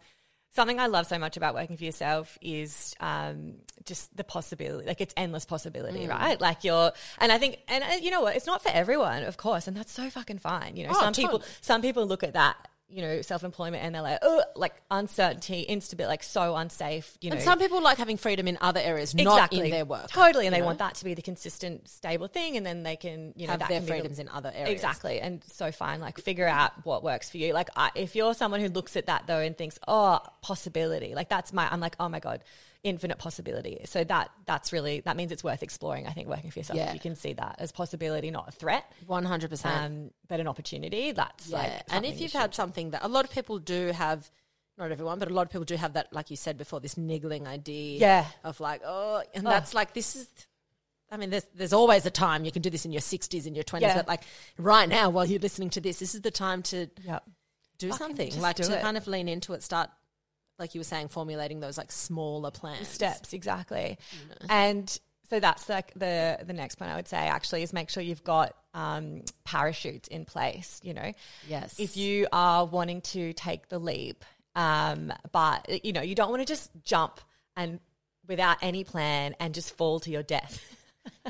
something I love so much about working for yourself is um, just the possibility. Like it's endless possibility, Mm. right? Like you're, and I think, and uh, you know what? It's not for everyone, of course, and that's so fucking fine. You know, Oh, some people, some people look at that. You know, self employment, and they're like, oh, like uncertainty, instability, like so unsafe. You know, And some people like having freedom in other areas, not in their work. Totally, and they know? want that to be the consistent, stable thing, and then they can, you know, Have that their can be the- freedoms in other areas. Exactly, and so fine. Like figure out what works for you. Like I, if you're someone who looks at that though and thinks, oh, possibility, like that's my. I'm like, oh my god, infinite possibility. So that that's really that means it's worth exploring. I think working for yourself, Yeah. you can see that as possibility, not a threat, 100%. um, but an opportunity. That's Yeah. like, and if you you've should- had something that a lot of people do have, not everyone, but a lot of people do have that, like you said before, this niggling idea Yeah. of like, oh, and that's like, this is, I mean, there's, there's always a time you can do this in your 60s, in your 20s, Yeah. but like right now, while you're listening to this, this is the time to yeah, do Fucking something, like to it. kind of lean into it, start, like you were saying, formulating those like smaller plans. steps exactly and so that's like the the next point i would say actually is make sure you've got um, parachutes in place you know Yes. if you are wanting to take the leap um, but you know you don't want to just jump and without any plan and just fall to your death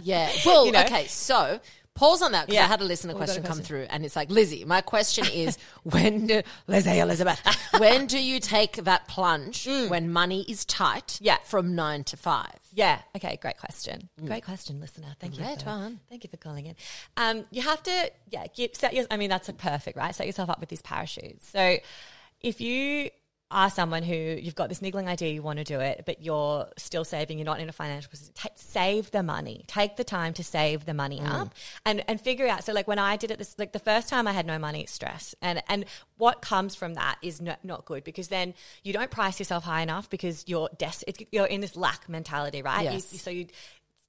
Yeah. Well, You know? okay. So pause on that because Yeah. I had a listener Oh, got a question come through, and it's like Lizzie. My question is, when do, Lizzie Elizabeth, when do you take that plunge when money is tight? Mm. Yeah. From nine to five. Yeah. Okay. Great question. Great question, listener. Thank you. For, one. Thank you for calling in. Um, you have to, yeah, give, set your, I mean, that's a perfect, right? Set yourself up with these parachutes. So if you are someone who you've got this niggling idea, you want to do it, but you're still saving, you're not in a financial position, take, save the money. Take the time to save the money mm. up and, and figure out. So like when I did it, this, like the first time I had no money, stress. And, and what comes from that is not, not good because then you don't price yourself high enough because you're des- it's, you're in this lack mentality, right? You- Yes. so you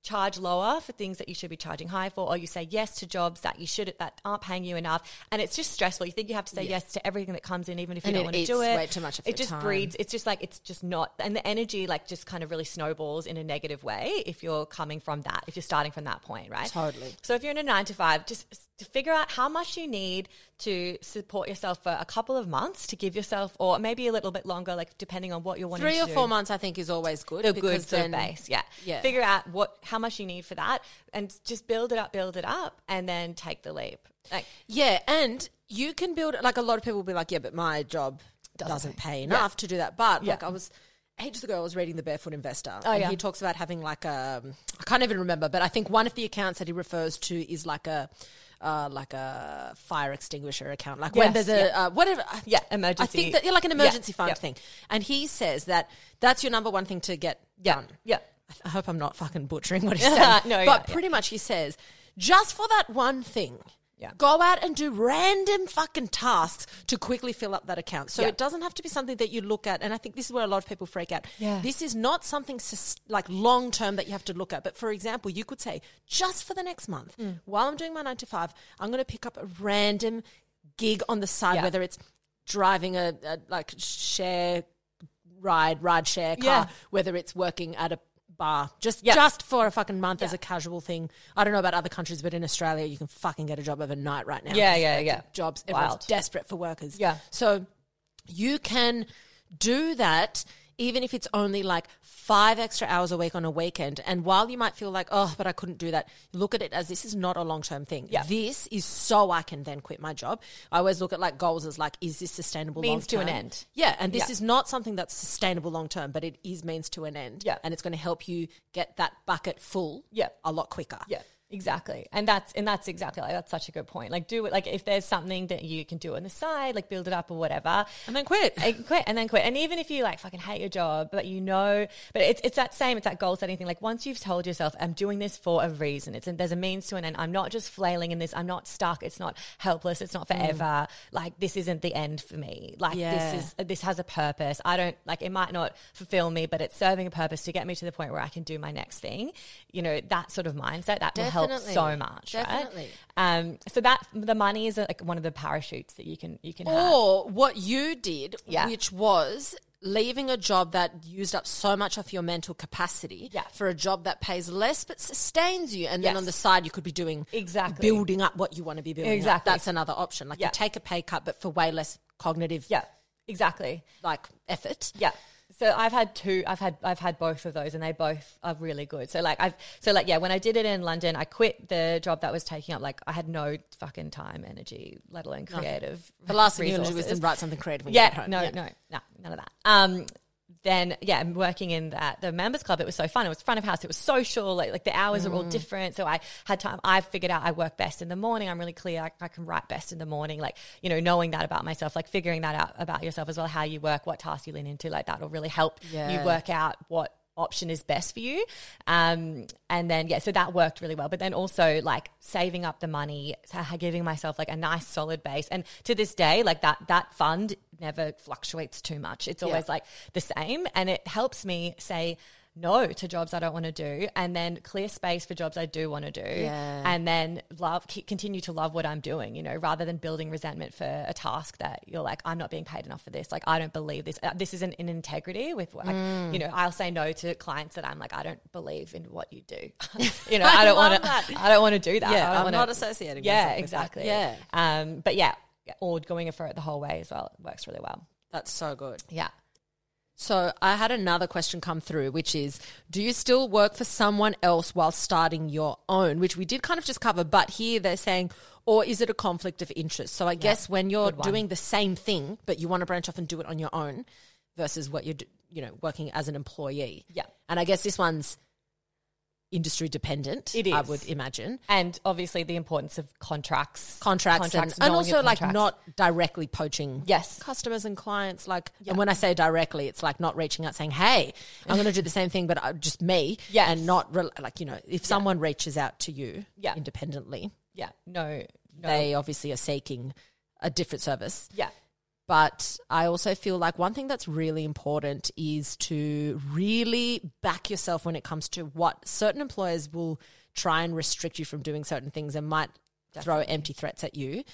charge lower for things that you should be charging high for, or you say yes to jobs that you should that aren't paying you enough, and it's just stressful. You think you have to say yes to everything that comes in, even if you don't want to do it. way too much of it just time. breeds. It's just like it's just not, and the energy like just kind of really snowballs in a negative way if you're coming from that. If you're starting from that point, right? Totally. So if you're in a nine to five, just to figure out how much you need to support yourself for a couple of months to give yourself, or maybe a little bit longer, like depending on what you're wanting Three to or do four months, I think, is always good. the good sort of base. Yeah. Yeah. Figure out what how much you need for that and just build it up, build it up, and then take the leap. Like Yeah, and you can build like a lot of people will be like, yeah, but my job doesn't, pay enough to do that. But like I was ages ago, I was reading the Barefoot Investor, Oh, and yeah. he talks about having like a I can't even remember, but I think one of the accounts that he refers to is like a. Uh, like a fire extinguisher account, like when there's a yeah. uh, whatever. Yeah, emergency. I think that yeah, like an Yeah, emergency fund yeah. thing. And he says that that's your number one thing to get done. yeah. I hope I'm not fucking butchering what he's saying. No, but yeah, yeah. pretty much he says, just for that one thing, Yeah. go out and do random fucking tasks to quickly fill up that account. So Yeah. it doesn't have to be something that you look at. And I think this is where a lot of people freak out. Yeah. This is not something sus- like long term that you have to look at. But for example, you could say, just for the next month, Mm. while I'm doing my nine to five, I'm going to pick up a random gig on the side, Yeah. whether it's driving a, a like share ride, ride share car, Yeah. whether it's working at a bar, just Yeah. just for a fucking month as a casual thing. I don't know about other countries, but in Australia, you can fucking get a job overnight right now. Yeah, yeah, yeah. Jobs, everyone's Wild. desperate for workers. Yeah. so you can do that. Even if it's only like five extra hours a week on a weekend. And while you might feel like, oh, but I couldn't do that, look at it as this is not a long term thing. Yeah. This is so I can then quit my job. I always look at like goals as like, is this sustainable Means to an long-term? end. Yeah, and this Yeah. is not something that's sustainable long term, but it is means to an end. Yeah. and it's going to help you get that bucket full. Yeah. a lot quicker. Yeah, exactly. And that's and that's exactly like that's such a good point. Like do it like if there's something that you can do on the side, like build it up or whatever. and then quit. and quit and then quit. And even if you like fucking hate your job, but you know, but it's it's that same, it's that goal setting thing. Like once you've told yourself, I'm doing this for a reason. It's there's a means to an end. I'm not just flailing in this. I'm not stuck. It's not helpless. It's not mm. forever. Like this isn't the end for me. Like Yeah. this is this has a purpose. I don't like it might not fulfill me, but it's serving a purpose to get me to the point where I can do my next thing. You know that sort of mindset that will help Definitely. so much. Definitely. Right? Um. So that the money is like one of the parachutes that you can you can have. Or what you did, Yeah. which was leaving a job that used up so much of your mental capacity Yeah. for a job that pays less but sustains you and then on the side you could be doing Exactly. building up what you want to be building up. Exactly. that's another option like Yeah. you take a pay cut but for way less cognitive Yeah, exactly. like effort Yeah. So I've had two. I've had I've had both of those, and they both are really good. So like I've so like yeah, when I did it in London, I quit the job that was taking up like I had no fucking time, energy, let alone creative. the last thing you want to do is write something creative when you get Yeah, home no, Yeah. no, no, none of that. Um, then yeah, I'm working in that the members club. It was so fun. It was front of house. It was social. Like like the hours are all Mm. different. So I had time. I figured out I work best in the morning. I'm really clear. I, I can write best in the morning. Like you know, knowing that about myself, like figuring that out about yourself as well. How you work, what tasks you lean into. Like that will really help Yeah. you work out what option is best for you. Um, and then, yeah, so that worked really well. But then also like saving up the money, giving myself like a nice solid base. And to this day, like that, that fund never fluctuates too much. It's always like the same. And it helps me say, no to jobs I don't want to do, and then clear space for jobs I do want to do, Yeah. and then love continue to love what I'm doing. You know, rather than building resentment for a task that you're like, I'm not being paid enough for this. Like, I don't believe this. Uh, This isn't in integrity with like, Mm. you know. I'll say no to clients that I'm like, I don't believe in what you do. you know, I don't want to. I don't want to do that. Yeah, I'm wanna, not associating Yeah, myself with that. exactly. Yeah. Um, but yeah, or going for it the whole way as well it works really well. that's so good Yeah. So I had another question come through, which is, do you still work for someone else while starting your own? Which we did kind of just cover, but here they're saying, or is it a conflict of interest? So I guess when you're doing the same thing, but you want to branch off and do it on your own, versus what you're, you know, working as an employee. Yeah. And I guess this one's industry dependent. It I would imagine And obviously the importance of contracts, contracts, and, and also like contracts. not directly poaching Yes. customers and clients like and when i say directly it's like not reaching out saying hey i'm going to do the same thing but uh, just me Yeah. and not re- like you know if someone reaches out to you Yeah. independently Yeah. No. No. they obviously are seeking a different service yeah. But I also feel like one thing that's really important is to really back yourself when it comes to what certain employers will try and restrict you from doing certain things and might throw empty threats at you.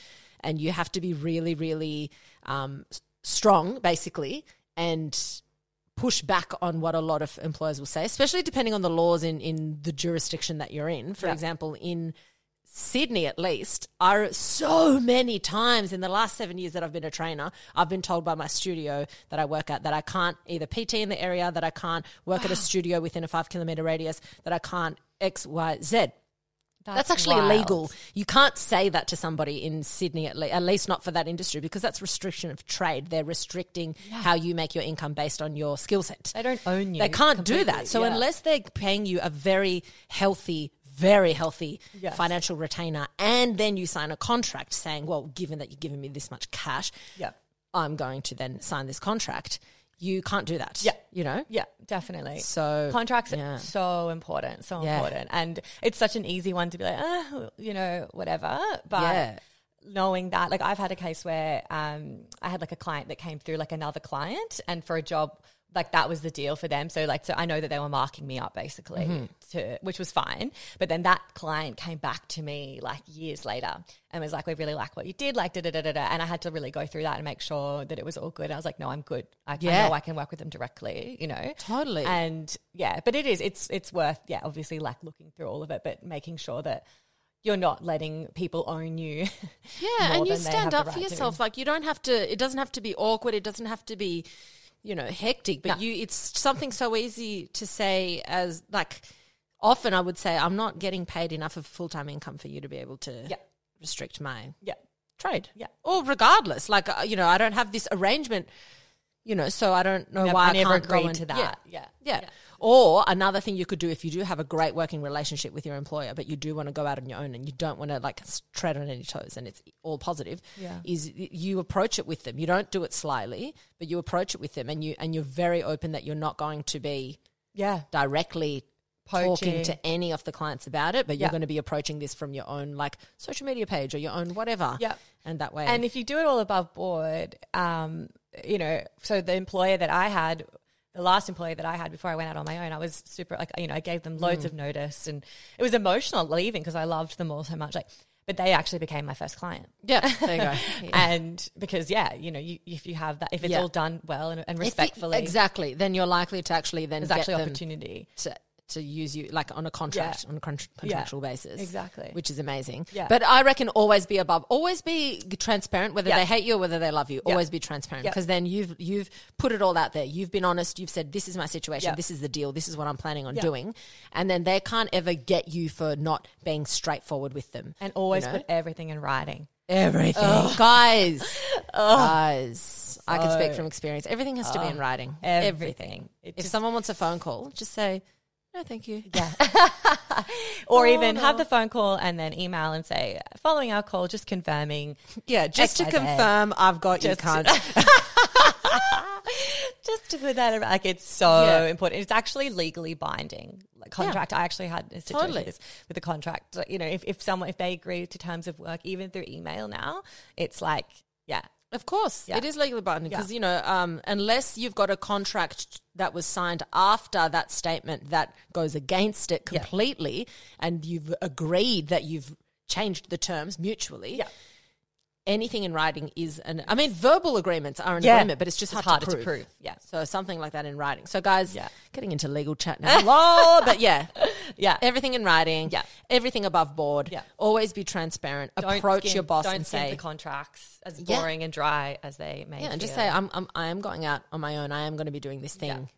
And you have to be really, really um, strong, basically, and push back on what a lot of employers will say, especially depending on the laws in, in the jurisdiction that you're in. For Yeah. example, in Sydney, at least, are so many times in the last seven years that I've been a trainer, I've been told by my studio that I work at that I can't either PT in the area, that I can't work at a studio within a five kilometer radius, that I can't X, Y, Z. That's, actually wild. illegal. You can't say that to somebody in Sydney, at, le- at least not for that industry, because that's restriction of trade. They're restricting how you make your income based on your skill set. They don't own you. They can't do that. So yeah. unless they're paying you a very healthy, very healthy Yes. financial retainer, and then you sign a contract saying, "Well, given that you're giving me this much cash, Yeah. I'm going to then sign this contract," you can't do that. Yeah. you know. Yeah, definitely. So Contracts yeah. are so important, so Yeah. important. And it's such an easy one to be like, ah, you know, whatever. But Yeah. knowing that, like I've had a case where um, I had like a client that came through like another client and for a job, like that was the deal for them. So like, so I know that they were marking me up basically Mm-hmm. to, which was fine. But then that client came back to me like years later and was like, we really like what you did, like da da da da da. And I had to really go through that and make sure that it was all good. I was like, no, I'm good. I, I know I can work with them directly, you know? Totally. And yeah, but it is, it's, it's worth, yeah, obviously like looking through all of it, but making sure that you're not letting people own you. Yeah, and you stand up for right to. yourself. Like you don't have to. It doesn't have to be awkward. It doesn't have to be, you know, hectic. But No. you, it's something so easy to say as like. Often, I would say I'm not getting paid enough of full time income for you to be able to Yeah. restrict my Yeah. trade. Yeah. Or regardless, like uh, you know, I don't have this arrangement. You know, so I don't know why I, I never can't go agreed and- to that. Yeah. yeah. Or another thing you could do if you do have a great working relationship with your employer, but you do want to go out on your own and you don't want to like tread on any toes and it's all positive, Yeah. is you approach it with them. You don't do it slyly, but you approach it with them and you and you're very open that you're not going to be Yeah. directly talking to any of the clients about it, but you're going to be approaching this from your own like social media page or your own whatever. Yeah. And that way. And if you do it all above board, um, you know, so the employer that I had, the last employee that I had before I went out on my own, I was super like, you know, I gave them Mm. loads of notice and it was emotional leaving because I loved them all so much. Like, but they actually became my first client. Yeah, there you go. Yeah. And because, yeah, you know, you, if you have that, if it's Yeah. all done well and, and If you- respectfully, exactly. Then you're likely to actually then there's get actually opportunity. to, to use you like on a contract on a con- contractual basis, exactly. which is amazing. Yeah. But I reckon always be above, always be transparent, whether Yeah. they hate you or whether they love you. Yeah. Always be transparent Yeah. because then you've you've put it all out there. You've been honest. You've said this is my situation. Yeah. This is the deal. This is what I'm planning on Yeah. doing, and then they can't ever get you for not being straightforward with them. And always You know? put everything in writing. Everything, guys, guys. I can speak from experience. Everything has to be in writing. Everything. It If just- someone wants a phone call, just say, "No, thank you." Yeah. or Oh, even have the phone call and then email and say, following our call, just confirming. Yeah, just to confirm, I've got Just you, to- cunt. just to put that, like, it's so Yeah. important. It's actually legally binding. Like contract, I actually had a situation Totally. with, this, with the contract. Like, You know, if, if someone, if they agree to terms of work, even through email now, it's like, yeah, Of course, Yeah. it is legally binding Yeah. because you know, um, unless you've got a contract that was signed after that statement that goes against it Yeah. completely, and you've agreed that you've changed the terms mutually. Yeah. Anything in writing is an. I mean, verbal agreements are an Yeah. agreement, but it's just It's hard harder to to prove. prove, yeah. So something like that in writing. So guys, Yeah. getting into legal chat now. Lol, but yeah, yeah. everything in writing. Yeah. Everything above board. Yeah. Always be transparent. Don't Approach skim- your boss and say, the contracts as Yeah. boring and dry as they may Yeah, and just say I'm, I'm I am going out on my own. I am going to be doing this thing.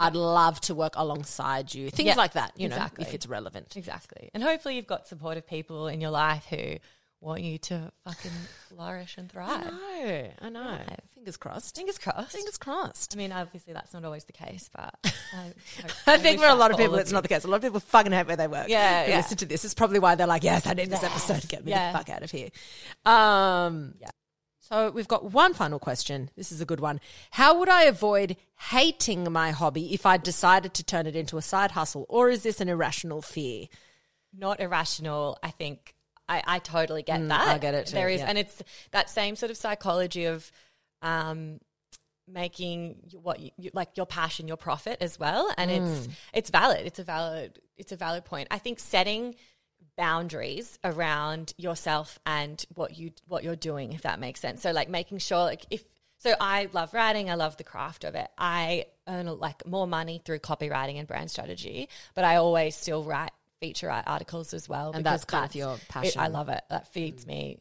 I'd love to work alongside you. Things Yeah, like that, you know, exactly. if it's relevant. Exactly. And hopefully you've got supportive people in your life who want you to fucking flourish and thrive. I know, I know. Fingers crossed. Fingers crossed. Fingers crossed. I mean, obviously that's not always the case, but I, I think for a lot of people it's not the case. A lot of people fucking hate where they work. Yeah, yeah. Listen to this. It's probably why they're like, yes, I need this Yes, episode to get me yeah. the fuck out of here. Um, Yeah. So we've got one final question. This is a good one. How would I avoid hating my hobby if I decided to turn it into a side hustle, or is this an irrational fear? not irrational. I think I, I totally get Mm, that. I get it too, There is, yeah. and it's that same sort of psychology of um, making what you, you, like your passion your profit as well, and Mm. it's it's valid. It's a valid. It's a valid point. I think setting boundaries around yourself and what you what you're doing if that makes sense so like making sure like if so i love writing i love the craft of it i earn like more money through copywriting and brand strategy but i always still write feature articles as well And that's kind of your it- passion. i love it that feeds me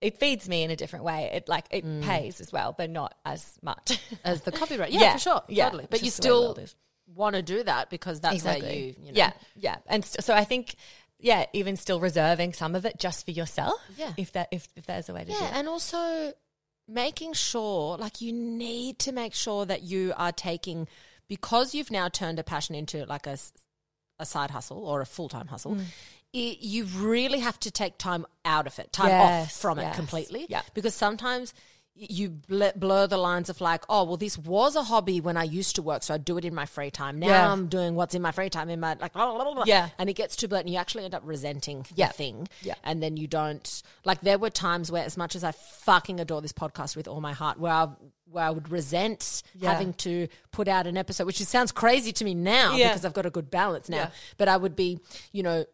it feeds me in a different way it like it Mm. pays as well but not as much as the copyright. Yeah, Yeah, for sure. yeah. Totally. But you just the way the still want to do that because that's where you, you know. yeah, yeah, and st- so I think, yeah, even still reserving some of it just for yourself. Yeah. if that if, if there's a way to do it. Yeah, and also making sure, like, you need to make sure that you are taking, because you've now turned a passion into like a, a side hustle or a full time hustle. Mm. It, you really have to take time out of it, time off Yes, from it completely. Yeah. Because sometimes you bl- blur the lines of like, oh, well, this was a hobby when I used to work, so I do it in my free time. Now Yeah. I'm doing what's in my free time in my like, blah, blah, blah, blah. Yeah. and it gets too blurred, and You actually end up resenting Yeah. the thing, Yeah. and then you don't like. There were times where, as much as I fucking adore this podcast with all my heart, where I where I would resent Yeah. having to put out an episode, which sounds crazy to me now because I've got a good balance now. But I would be, you know.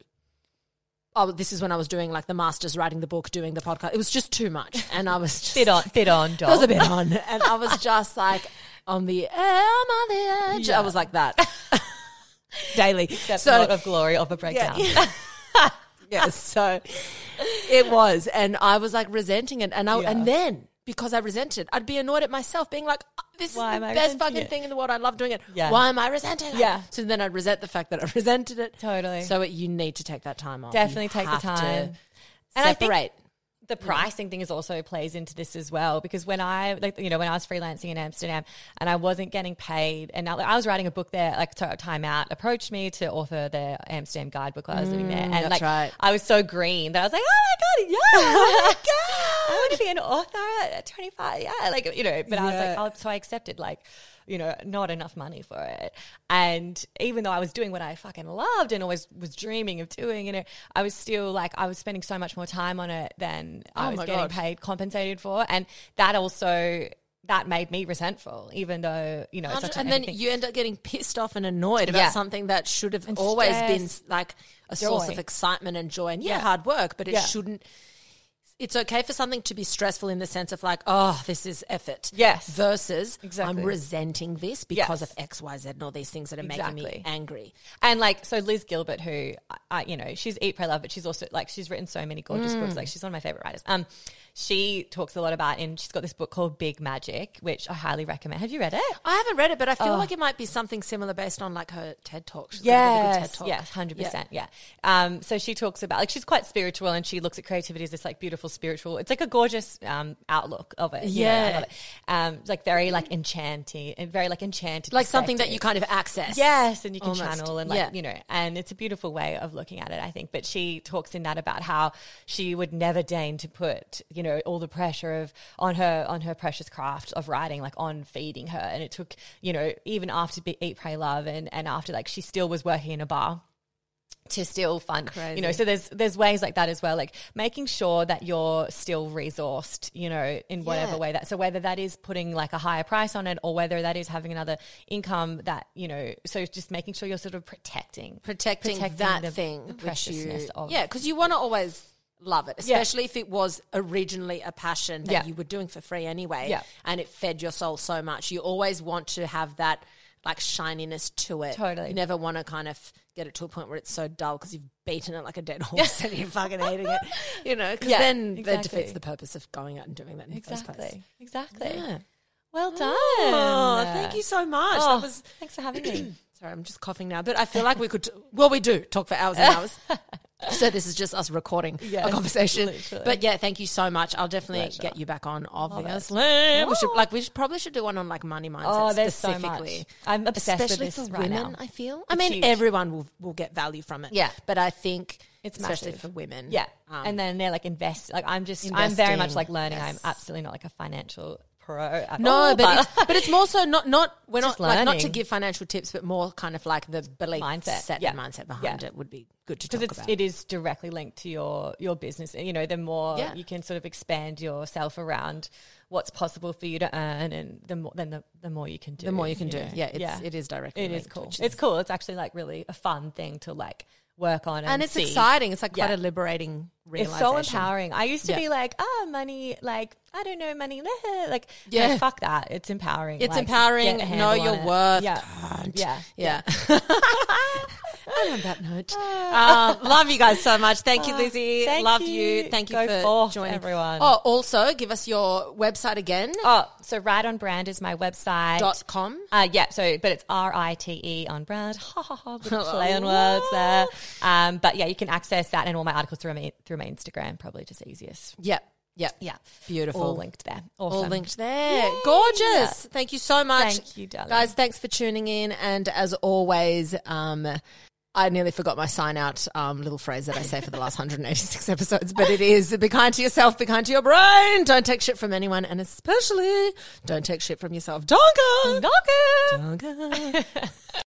Oh, this is when I was doing like the masters, writing the book, doing the podcast. It was just too much, and I was just fit on, fit on, doll. it was a bit on, and I was just like on the I'm on the edge. Yeah. I was like that daily. That's so not of glory of a breakdown. yes, so it was, and I was like resenting it, and I, Yeah. and then because I resented, it, I'd be annoyed at myself, being like, "Oh, "This Why is the best fucking it?" thing in the world. I love doing it. Yeah. Why am I resenting it?" Yeah. So then I'd resent the fact that I resented it. Totally. So it, you need to take that time off. Definitely You take the time. And I think- separate. The pricing thing is also plays into this as well because when I like you know when I was freelancing in Amsterdam and I wasn't getting paid and like, I was writing a book there like Time Out approached me to author the Amsterdam guidebook while I was living there. Mm, and like right. I was so green that I was like oh my god yeah oh my god I want to be an author at 25 yeah like you know but I was like oh, so I accepted like you know not enough money for it and even though I was doing what I fucking loved and always was dreaming of doing you know I was still like I was spending so much more time on it than I Oh was getting God. paid compensated for and that also that made me resentful, even though you know. It's such and then you end up getting pissed off and annoyed about Yeah. something that should have And always been like a source of excitement and joy. And yeah, Yeah. hard work, but it Yeah. shouldn't. It's okay for something to be stressful in the sense of like, oh, this is effort. Yes. Versus, Exactly. I'm resenting this because Yes. of X, Y, Z, and all these things that are making me angry. And like, so Liz Gilbert, who I, I, you know, she's Eat, Pray, Love, but she's also like, she's written so many gorgeous Mm. books. Like, she's one of my favorite writers. Um, she talks a lot about, and she's got this book called Big Magic, which I highly recommend. Have you read it? I haven't read it, but I Oh. feel like it might be something similar based on like her TED talk. She's got a really good TED Yes, talk. yes, hundred percent, yeah. Um, so she talks about like she's quite spiritual, and she looks at creativity as this like beautiful spiritual. It's like a gorgeous um, outlook of it. you know, I Yeah. love it. Um, it's like very like enchanting and very like enchanted, Like something that you kind of access. Yes, and you can Almost. channel and like Yeah. you know, and it's a beautiful way of looking at it, I think. But she talks in that about how she would never deign to put, you know, all the pressure of on her on her precious craft of writing, like on feeding her. And it took, you know, even after Be- Eat, Pray, Love, and and after like she still was working in a bar to still fund you know so there's there's ways like that as well like making sure that you're still resourced you know in whatever Yeah. way that so whether that is putting like a higher price on it or whether that is having another income that you know so just making sure you're sort of protecting protecting, Protecting that the- thing, the preciousness you, of- yeah, because you want to always love it, Yeah. especially if it was originally a passion that Yeah. you were doing for free anyway, Yeah. and it fed your soul so much. You always want to have that like shininess to it. Totally. you never want to kind of get it to a point where it's so dull because you've beaten it like a dead horse and you're fucking hating it. You know, because Yeah, then that defeats the purpose of going out and doing that in the first place. exactly exactly Yeah. well oh, done Oh, thank you so much. Oh, That was thanks for having me Sorry, I'm just coughing now, but I feel like we could. Well, we do talk for hours and hours. So this is just us recording Yes, a conversation. literally. But yeah, thank you so much. I'll definitely Pleasure. get you back on. Obviously, we should like we should, probably should do one on like money mindset oh there's so specifically. much i'm obsessed Especially with this for right women, now I feel. I mean, huge. everyone will will get value from it. Yeah. but I think It's especially massive. for women. Yeah. Um, and then they're like invest like I'm just I'm very much like learning. yes. I'm absolutely not like a financial pro at No, all, but it's, but it's more so not not we're Just not like not to learning. give financial tips, but more kind of like the belief Mindset, set yeah. and mindset behind Yeah. it would be good to talk because it's about. it is directly linked to your your business. You know, the more Yeah. you can sort of expand yourself around what's possible for you to earn, and the more then the, the more you can do. the more you can do. know. Yeah, it's, it is directly. It is linked, cool. which It's cool. It's actually like really a fun thing to like work on, and, and it's see. exciting. It's like quite Yeah. a liberating It's so empowering. I used to Yeah. be like, oh, money, like, I don't know, money, like, Yeah. yeah, fuck that. It's empowering. It's Like, empowering. Know your it. worth. Yeah. Cunt. Yeah. Yeah. and on that note, um, love you guys so much. Thank you, Lizzie. Ah. Thank love you. you. Thank you Go for forth, joining everyone. Oh, also give us your website again. Oh, so Rite on Brand is my website. Dot com. Uh, yeah, so but it's R I T E on brand. Ha ha ha. Play on words there. Um, but yeah, you can access that and all my articles through my through my Instagram. Probably just easiest. Yep. Yep. Yeah, Beautiful. all linked there. Awesome. All linked there. Gorgeous. Thank you so much. Thank you, darling. Guys, thanks for tuning in. And as always, um, I nearly forgot my sign out um, little phrase that I say for the last 186 episodes, but it is be kind to yourself, be kind to your brain. Don't take shit from anyone, and especially don't take shit from yourself. Donka! It. Donka!